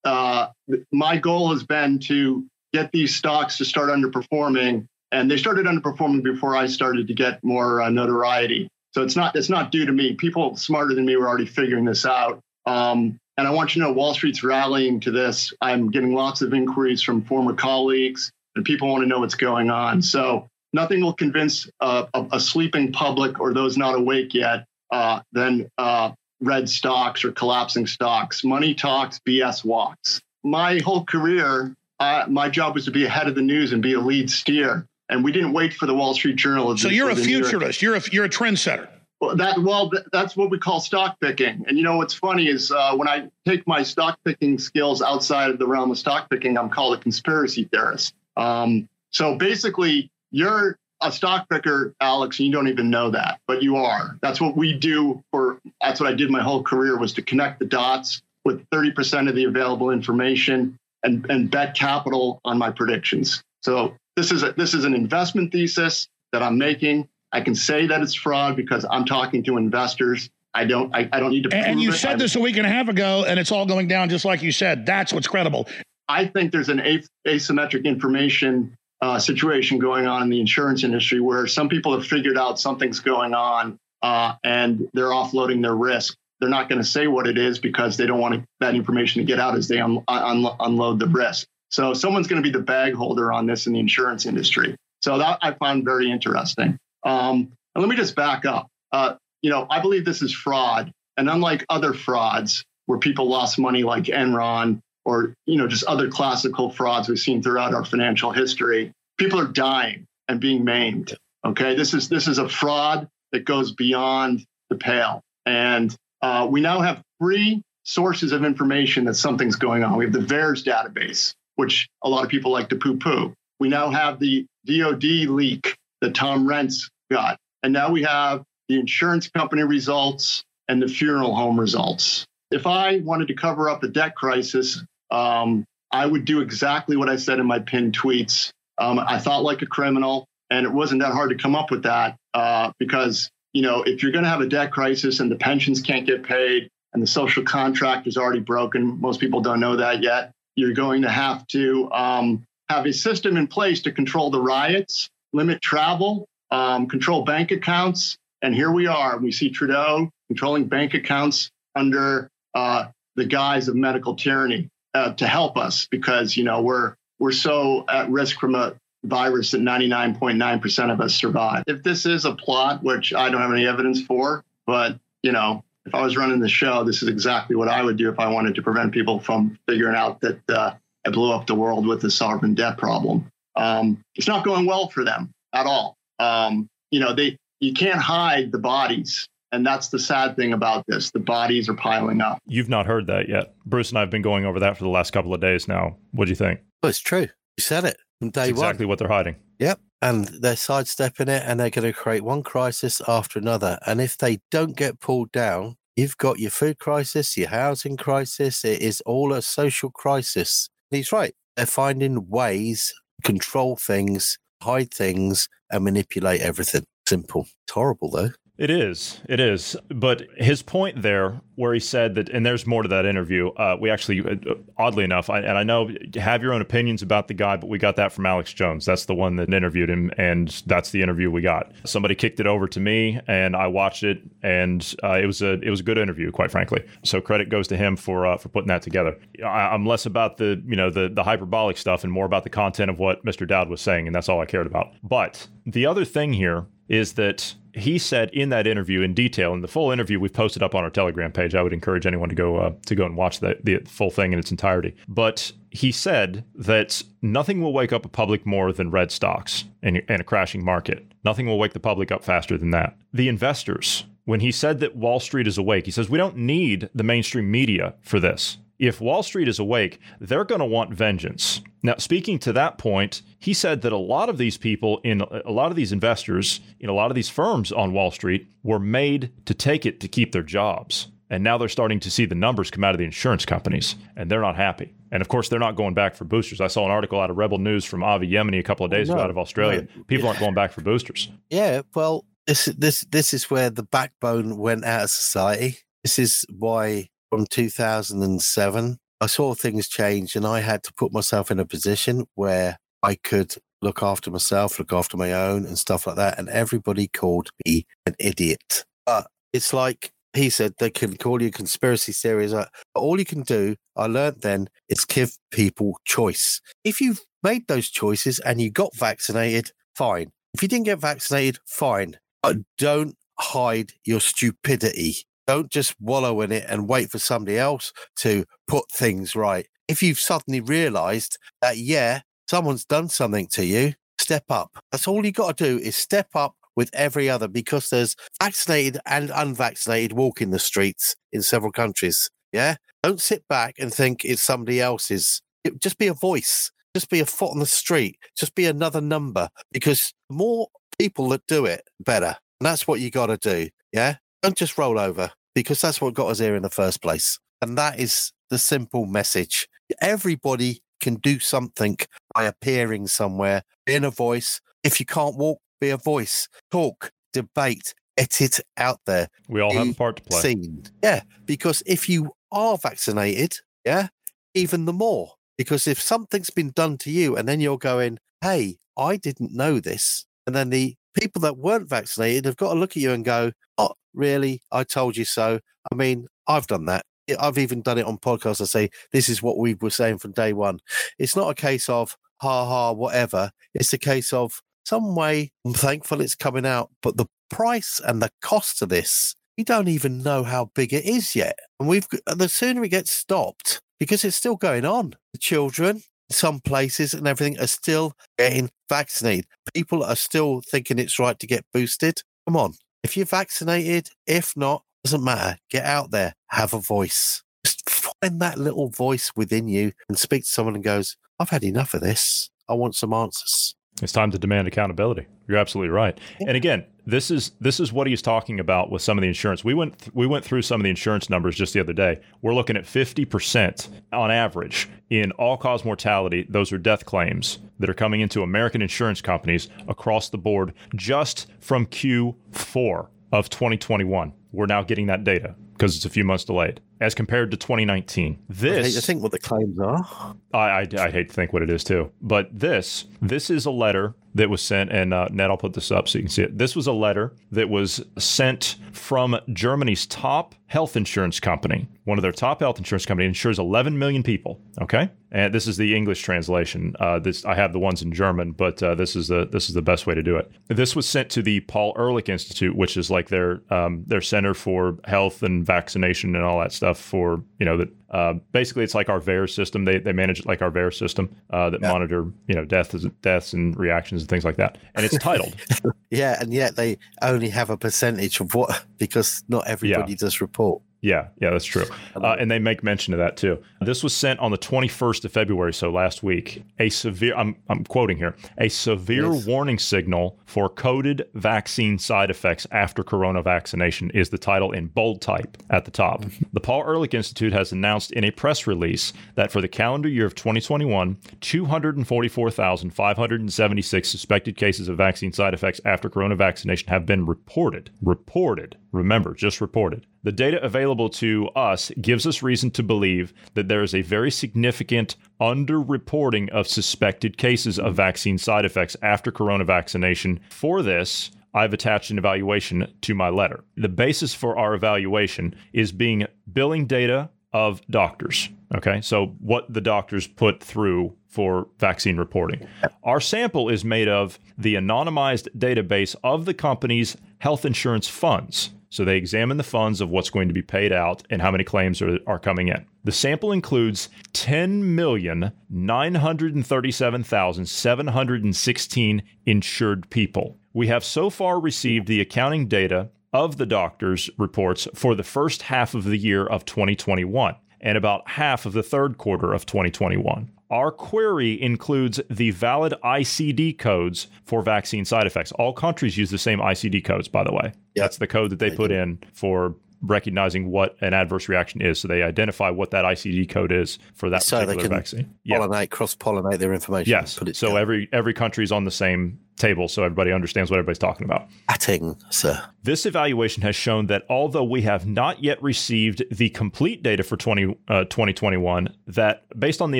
uh, my goal has been to get these stocks to start underperforming, and they started underperforming before I started to get more uh, notoriety. So it's not it's not due to me. People smarter than me were already figuring this out. Um, and I want you to know Wall Street's rallying to this. I'm getting lots of inquiries from former colleagues, and people want to know what's going on. So nothing will convince a, a sleeping public or those not awake yet uh, than uh, red stocks or collapsing stocks. Money talks, BS walks. My whole career, uh, my job was to be ahead of the news and be a lead steer. And we didn't wait for the Wall Street Journal. To So you're a the New York- futurist. You're a you're a trendsetter. well, that well, that's what we call stock picking. And you know what's funny is uh, when I take my stock picking skills outside of the realm of stock picking, I'm called a conspiracy theorist. Um, so basically, you're a stock picker, Alex, and you don't even know that, but you are. That's what we do for. That's what I did my whole career was to connect the dots with 30% of the available information and and bet capital on my predictions. So this is a this is an investment thesis that I'm making. I can say that it's fraud because I'm talking to investors. I don't I, I don't need to And, and you it. said this a week and a half ago, and it's all going down just like you said. That's what's credible. I think there's an asymmetric information uh, situation going on in the insurance industry where some people have figured out something's going on uh, and they're offloading their risk. They're not going to say what it is because they don't want that information to get out as they un- un- unload the risk. So someone's going to be the bag holder on this in the insurance industry. So that I found very interesting. Um, and let me just back up. Uh, you know, I believe this is fraud, and unlike other frauds where people lost money like Enron or you know just other classical frauds we've seen throughout our financial history, people are dying and being maimed. Okay, this is this is a fraud that goes beyond the pale, and uh, we now have three sources of information that something's going on. We have the VAERS database, which a lot of people like to poo-poo. We now have the DoD leak that Tom Renz got, and now we have the insurance company results and the funeral home results. If I wanted to cover up a debt crisis, um, I would do exactly what I said in my pinned tweets. Um, I thought like a criminal, and it wasn't that hard to come up with that uh, because you know if you're going to have a debt crisis and the pensions can't get paid and the social contract is already broken, most people don't know that yet. You're going to have to um, have a system in place to control the riots limit travel, um, control bank accounts. And here we are. We see Trudeau controlling bank accounts under uh, the guise of medical tyranny uh, to help us because, you know, we're, we're so at risk from a virus that 99.9% of us survive. If this is a plot, which I don't have any evidence for, but, you know, if I was running the show, this is exactly what I would do if I wanted to prevent people from figuring out that uh, I blew up the world with the sovereign debt problem. Um, it's not going well for them at all. Um, you know, they you can't hide the bodies, and that's the sad thing about this. The bodies are piling up. You've not heard that yet. Bruce and I have been going over that for the last couple of days now. What do you think? Well, it's true. You said it from day It's exactly one. what they're hiding. Yep. And they're sidestepping it and they're going to create one crisis after another. And if they don't get pulled down, you've got your food crisis, your housing crisis. It is all a social crisis. He's right. They're finding ways to control things, hide things, and manipulate everything. Simple. It's horrible, though. It is. It is. But his point there, where he said that, and there's more to that interview. Uh, we actually, uh, oddly enough, I, and I know have your own opinions about the guy, but we got that from Alex Jones. That's the one that interviewed him, and that's the interview we got. Somebody kicked it over to me, and I watched it, and uh, it was a it was a good interview, quite frankly. So credit goes to him for uh, for putting that together. I, I'm less about the you know the the hyperbolic stuff, and more about the content of what Mr. Dowd was saying, and that's all I cared about. But the other thing here is that he said in that interview in detail, in the full interview we've posted up on our Telegram page. I would encourage anyone to go uh, to go and watch the, the full thing in its entirety. But he said that nothing will wake up a public more than red stocks and, and a crashing market. Nothing will wake the public up faster than that. The investors, when he said that Wall Street is awake, he says we don't need the mainstream media for this. If Wall Street is awake, they're going to want vengeance. Now, speaking to that point, he said that a lot of these people in a lot of these investors in a lot of these firms on Wall Street were made to take it to keep their jobs. And now they're starting to see the numbers come out of the insurance companies, and they're not happy. And of course, they're not going back for boosters. I saw an article out of Rebel News from Avi Yemini a couple of days ago No, out of Australia. no. People aren't going back for boosters. Yeah, well, this this this is where the backbone went out of society. This is why from 2007 I saw things change, and I had to put myself in a position where I could look after myself, look after my own, and stuff like that. And everybody called me an idiot. But it's like he said, they can call you conspiracy theories. uh, all you can do, I learned then, is give people choice. If you've made those choices and you got vaccinated, fine. If you didn't get vaccinated, fine. But don't hide your stupidity. Don't just wallow in it and wait for somebody else to put things right. If you've suddenly realized that, yeah, someone's done something to you, step up. That's all you got to do is step up with every other because there's vaccinated and unvaccinated walking the streets in several countries. Yeah. Don't sit back and think it's somebody else's. It- just be a voice. Just be a foot on the street. Just be another number because more people that do it, better. And that's what you got to do. Yeah. Don't just roll over because that's what got us here in the first place. And that is the simple message. Everybody can do something by appearing somewhere, being a voice. If you can't walk, be a voice. Talk, debate, get it out there. We all have a part to play. Seen. Yeah. Because if you are vaccinated, yeah, even the more. Because if something's been done to you and then you're going, hey, I didn't know this. And then the people that weren't vaccinated have got to look at you and go, oh, really? I told you so. I mean, I've done that. I've even done it on podcasts. I say, this is what we were saying from day one. It's not a case of, ha ha, whatever. It's a case of some way, I'm thankful it's coming out, but the price and the cost of this, we don't even know how big it is yet. And we've, the sooner it gets stopped, because it's still going on, the children, some places and everything are still getting vaccinated. People are still thinking it's right to get boosted. Come on. If you're vaccinated, if not, doesn't matter. Get out there, have a voice. Just find that little voice within you and speak to someone and goes, I've had enough of this. I want some answers. It's time to demand accountability. You're absolutely right. And again, this is this is what he's talking about with some of the insurance. We went th- we went through some of the insurance numbers just the other day. We're looking at 50% on average in all cause mortality. Those are death claims that are coming into American insurance companies across the board just from Q4 of 2021. We're now getting that data because it's a few months delayed as compared to 2019. I This to think what the claims are. I, I, I hate to think what it is too. But this this is a letter that was sent, and uh, Ned, I'll put this up so you can see it. This was a letter that was sent from Germany's top health insurance company. One of their top health insurance company insures 11 million people. Okay, and this is the English translation. Uh, this I have the ones in German, but uh, this is the this is the best way to do it. This was sent to the Paul Ehrlich Institute, which is like their um, their center for health and vaccination and all that stuff. For you know that uh, basically it's like our VAERS system. They, they manage it like our VAERS system uh, that Yeah. monitor you know deaths deaths and reactions and things like that. And it's titled Yeah, and yet they only have a percentage of what because not everybody does report. Yeah, yeah, that's true. Uh, and they make mention of that too. This was sent on the 21st of February, so last week. A severe, I'm, I'm quoting here, a severe Yes. warning signal for coded vaccine side effects after corona vaccination is the title in bold type at the top. the Paul Ehrlich Institute has announced in a press release that for the calendar year of 2021, 244,576 suspected cases of vaccine side effects after corona vaccination have been reported. Reported. Remember, just reported. The data available to us gives us reason to believe that there is a very significant underreporting of suspected cases of vaccine side effects after corona vaccination. For this, I've attached an evaluation to my letter. The basis for our evaluation is being billing data of doctors. Okay, so what the doctors put through for vaccine reporting. Our sample is made of the anonymized database of the company's health insurance funds. So they examine the funds of what's going to be paid out and how many claims are, are coming in. The sample includes 10,937,716 insured people. We have so far received the accounting data of the doctors' reports for the first half of the year of 2021 and about half of the third quarter of 2021. Our query includes the valid ICD codes for vaccine side effects. All countries use the same ICD codes, by the way. That's the code that they put in for recognizing what an adverse reaction is. So they identify what that ICD code is for that So particular vaccine. Yeah. pollinate, cross pollinate their information. Yes. Put it so every every country is on the same table, so everybody understands what everybody's talking about. Atting, sir. This evaluation has shown that although we have not yet received the complete data for 20, uh, 2021, that based on the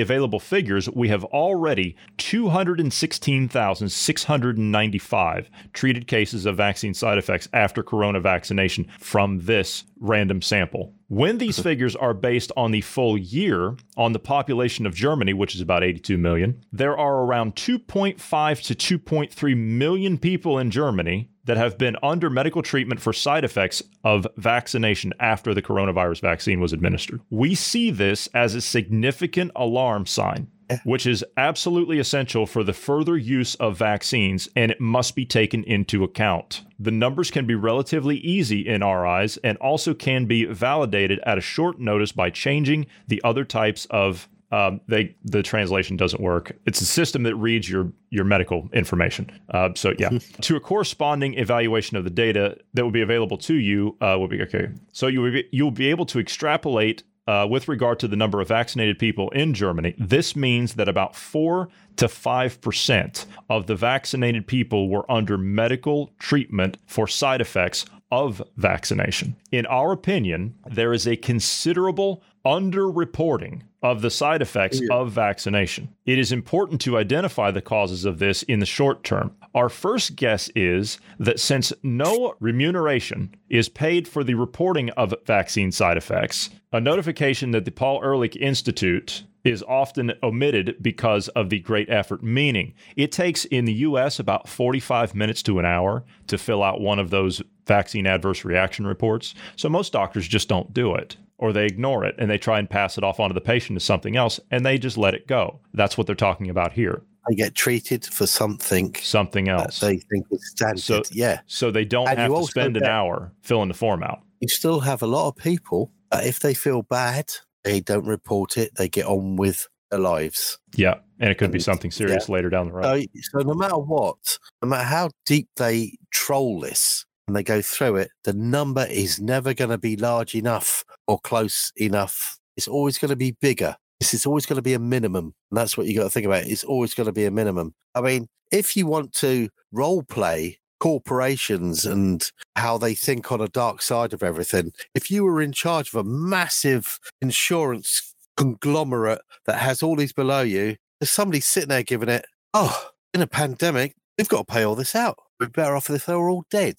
available figures, we have already 216,695 treated cases of vaccine side effects after corona vaccination from this random sample. When these mm-hmm. figures are based on the full year on the population of Germany, which is about 82 million, there are around 2.5 to 2.3 million people in Germany that have been under medical treatment for side effects of vaccination after the coronavirus vaccine was administered. We see this as a significant alarm sign. Which is absolutely essential for the further use of vaccines, and it must be taken into account. The numbers can be relatively easy in our eyes and also can be validated at a short notice by changing the other types of um, they the translation doesn't work. It's a system that reads your your medical information. Uh, so yeah, to a corresponding evaluation of the data that will be available to you uh, will be okay. So you will be, you will be able to extrapolate. Uh, with regard to the number of vaccinated people in Germany, this means that about 4 to 5% of the vaccinated people were under medical treatment for side effects of vaccination. In our opinion, there is a considerable underreporting of the side effects of vaccination. It is important to identify the causes of this in the short term. Our first guess is that since no remuneration is paid for the reporting of vaccine side effects, a notification that the Paul Ehrlich Institute is often omitted because of the great effort. Meaning, it takes in the US about 45 minutes to an hour to fill out one of those vaccine adverse reaction reports. So most doctors just don't do it or they ignore it and they try and pass it off onto the patient as something else and they just let it go. That's what they're talking about here. They get treated for something something else they think is standard. So yeah. So they don't And have to spend an hour filling the form out. You still have a lot of people that if they feel bad, they don't report it. They get on with their lives. Yeah. And it could be something serious later down the road. So, so no matter what, no matter how deep they troll this and they go through it, the number is never going to be large enough or close enough. It's always going to be bigger. This is always going to be a minimum. And that's what you got to think about. It's always going to be a minimum. I mean, if you want to role play corporations and how they think on a dark side of everything, if you were in charge of a massive insurance conglomerate that has all these below you, there's somebody sitting there giving it, oh, in a pandemic, we've got to pay all this out. We're better off if they were all dead.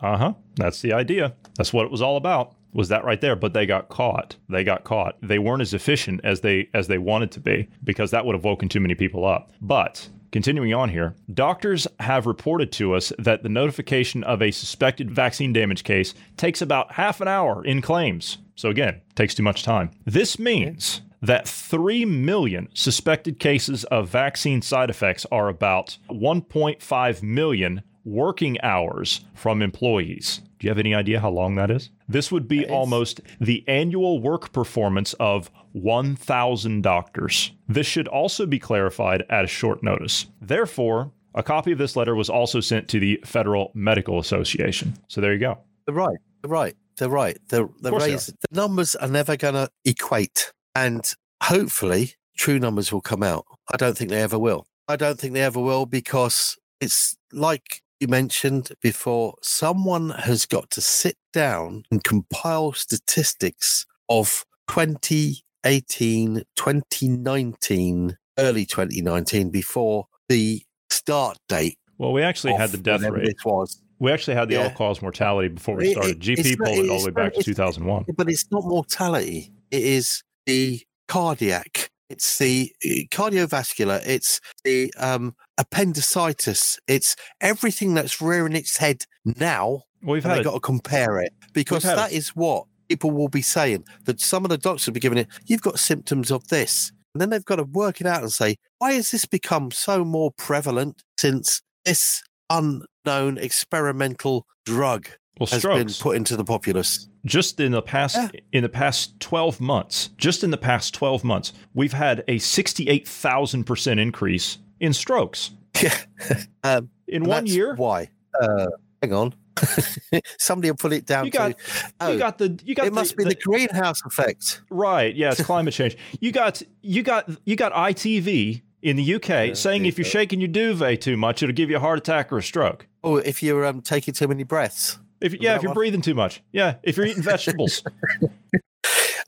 Uh huh. That's the idea. That's what it was all about. Was that right there? But they got caught. They got caught. They weren't as efficient as they as they wanted to be because that would have woken too many people up. But Continuing on here, doctors have reported to us that the notification of a suspected vaccine damage case takes about half an hour in claims. So, again, takes too much time. This means that 3 million suspected cases of vaccine side effects are about 1.5 million working hours from employees. Do you have any idea how long that is? This would be almost the annual work performance of 1,000 doctors. This should also be clarified at a short notice. Therefore, a copy of this letter was also sent to the Federal Medical Association. So there you go. They're right. They're right. They're right. They're, they're course they the numbers are never going to equate. And hopefully, true numbers will come out. I don't think they ever will. I don't think they ever will because it's like you mentioned before, someone has got to sit down and compile statistics of 2018, 2019, early 2019 before the start date. Well, we actually had the death rate. This was. We actually had the Yeah. all cause mortality before we started. it- GP it's pulled it all the way back to 2001. But it's not mortality. It is the cardiac. It's the uh, cardiovascular. It's the um, appendicitis. It's everything that's rearing its head now. We've and had got to compare it because that is what people will be saying. That some of the doctors will be giving it. You've got symptoms of this, and then they've got to work it out and say, why has this become so more prevalent since this unknown experimental drug Well, has strokes. been put into the populace? Just in the past in the past 12 months just in the past 12 months we've had a 68,000% increase in strokes Yeah. um, in one that's year Why? Uh, hang on. Somebody will put it down you got to. Oh, you got the you got it must be the greenhouse effect. right yeah it's climate change you got you got you got ITV in the UK saying if you're shaking your duvet too much it'll give you a heart attack or a stroke Or if you're um, taking too many breaths. If yeah if you're one? breathing too much yeah if you're eating vegetables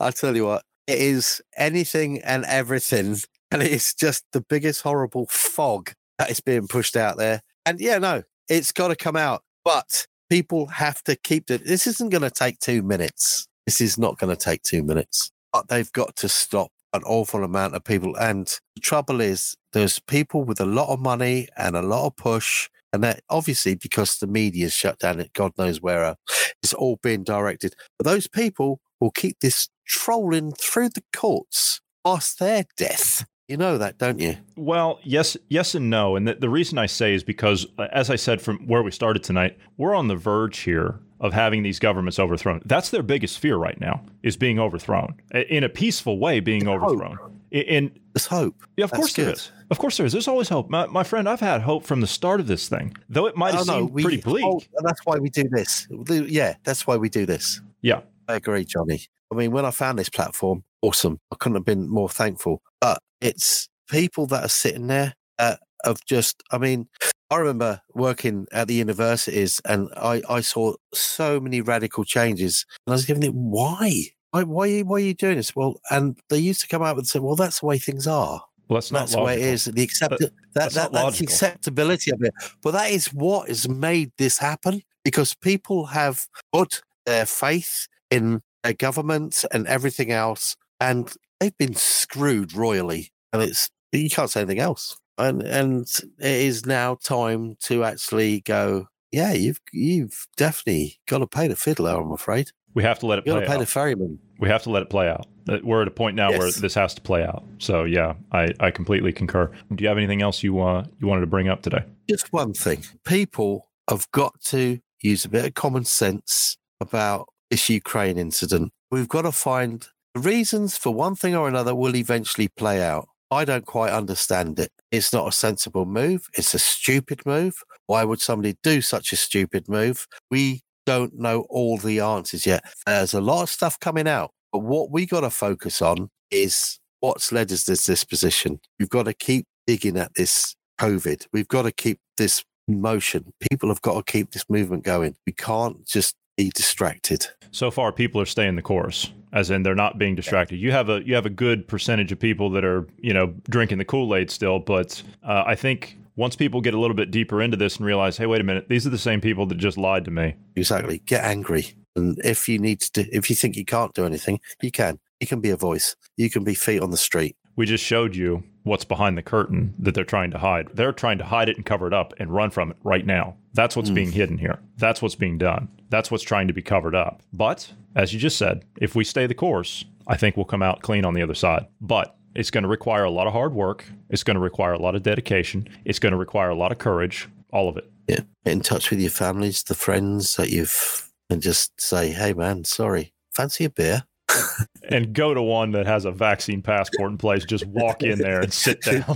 I'll tell you what, it is anything and everything. And it's just the biggest horrible fog that is being pushed out there. And yeah, no, it's got to come out. But people have to keep it. This isn't going to take two minutes. This is not going to take two minutes. But they've got to stop an awful amount of people. And the trouble is, there's people with a lot of money and a lot of push. And that obviously, because the media's shut down, at God knows where, uh, it's all being directed. But those people will keep this trolling through the courts past their death. You know that, don't you? Well, yes, yes, and no. And the, the reason I say is because, uh, as I said from where we started tonight, we're on the verge here of having these governments overthrown. That's their biggest fear right now is being overthrown in a peaceful way. Being overthrown. In There's hope. yeah, of That's course there good. is. Of course there is. There's always hope, my, my friend. I've had hope from the start of this thing, though it might have Oh, no, seemed we- pretty bleak. oh, and that's why we do this. Yeah, that's why we do this. yeah, I agree, Johnny. I mean, when I found this platform, awesome. I couldn't have been more thankful. But it's people that are sitting there uh, of just, I mean, I remember working at the universities and I, I saw so many radical changes. And I was giving it, why? Why, why, why are you doing this? Well, and they used to come out and say, well, that's the way things are. well, that's not That's the way it logical. The accept That- that, that's that, that's the acceptability of it. But that is what has made this happen because people have put their faith in their governments and everything else, and they've been screwed royally. And it's you can't say anything else. And and it is now time to actually go. Yeah, you've you've definitely got to pay the fiddler. I'm afraid We have to let it play out. the ferryman. we have to let it play out. We're at a point now where this has to play out. So yeah, I, I completely concur. Do you have anything else you uh, you wanted to bring up today? just one thing people have got to use a bit of common sense about this Ukraine incident. We've got to find the reasons for one thing or another will eventually play out. I don't quite understand it. It's not a sensible move. It's a stupid move. Why would somebody do such a stupid move? We don't know all the answers yet. There's a lot of stuff coming out, but what we got to focus on is what's led us to this position. We've got to keep digging at this COVID. We've got to keep this motion. People have got to keep this movement going. We can't just be distracted. So far, people are staying the course, as in they're not being distracted. You have a you have a good percentage of people that are you know drinking the Kool Aid still, but uh, I think Once people get a little bit deeper into this and realize, hey, wait a minute, these are the same people that just lied to me. Exactly. Get angry. And if you need to, if you think you can't do anything, you can. You can be a voice. You can be feet on the street. We just showed you what's behind the curtain that they're trying to hide. They're trying to hide it and cover it up and run from it right now. That's what's mm. being hidden here. That's what's being done. That's what's trying to be covered up. But as you just said, if we stay the course, I think we'll come out clean on the other side. But it's going to require a lot of hard work. It's going to require a lot of dedication. It's going to require a lot of courage. All of it. Yeah. Get in touch with your families, the friends that you've, and just say, hey, man, sorry. Fancy a beer? and go to one that has a vaccine passport in place. Just walk in there and sit down.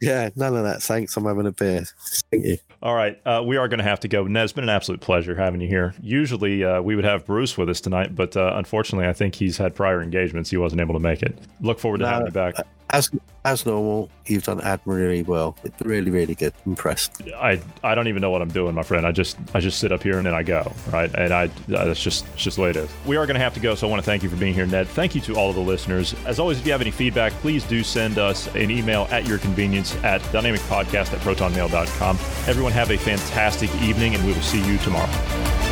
yeah, none of that. Thanks. I'm having a beer. Thank you. All right. Uh, we are going to have to go. Ned, it's been an absolute pleasure having you here. Usually uh, we would have Bruce with us tonight, but uh, unfortunately, I think he's had prior engagements. He wasn't able to make it. Look forward to no, having you back. As as normal, you've done admirably well. Really, really good. Impressed. I I don't even know what I'm doing, my friend. I just I just sit up here and then I go right, and I that's just it's just the way it is. We are going to have to go, so I want to thank you for being here, Ned. Thank you to all of the listeners. As always, if you have any feedback, please do send us an email at your convenience at dynamicpodcast at protonmail.com. Everyone have a fantastic evening, and we will see you tomorrow.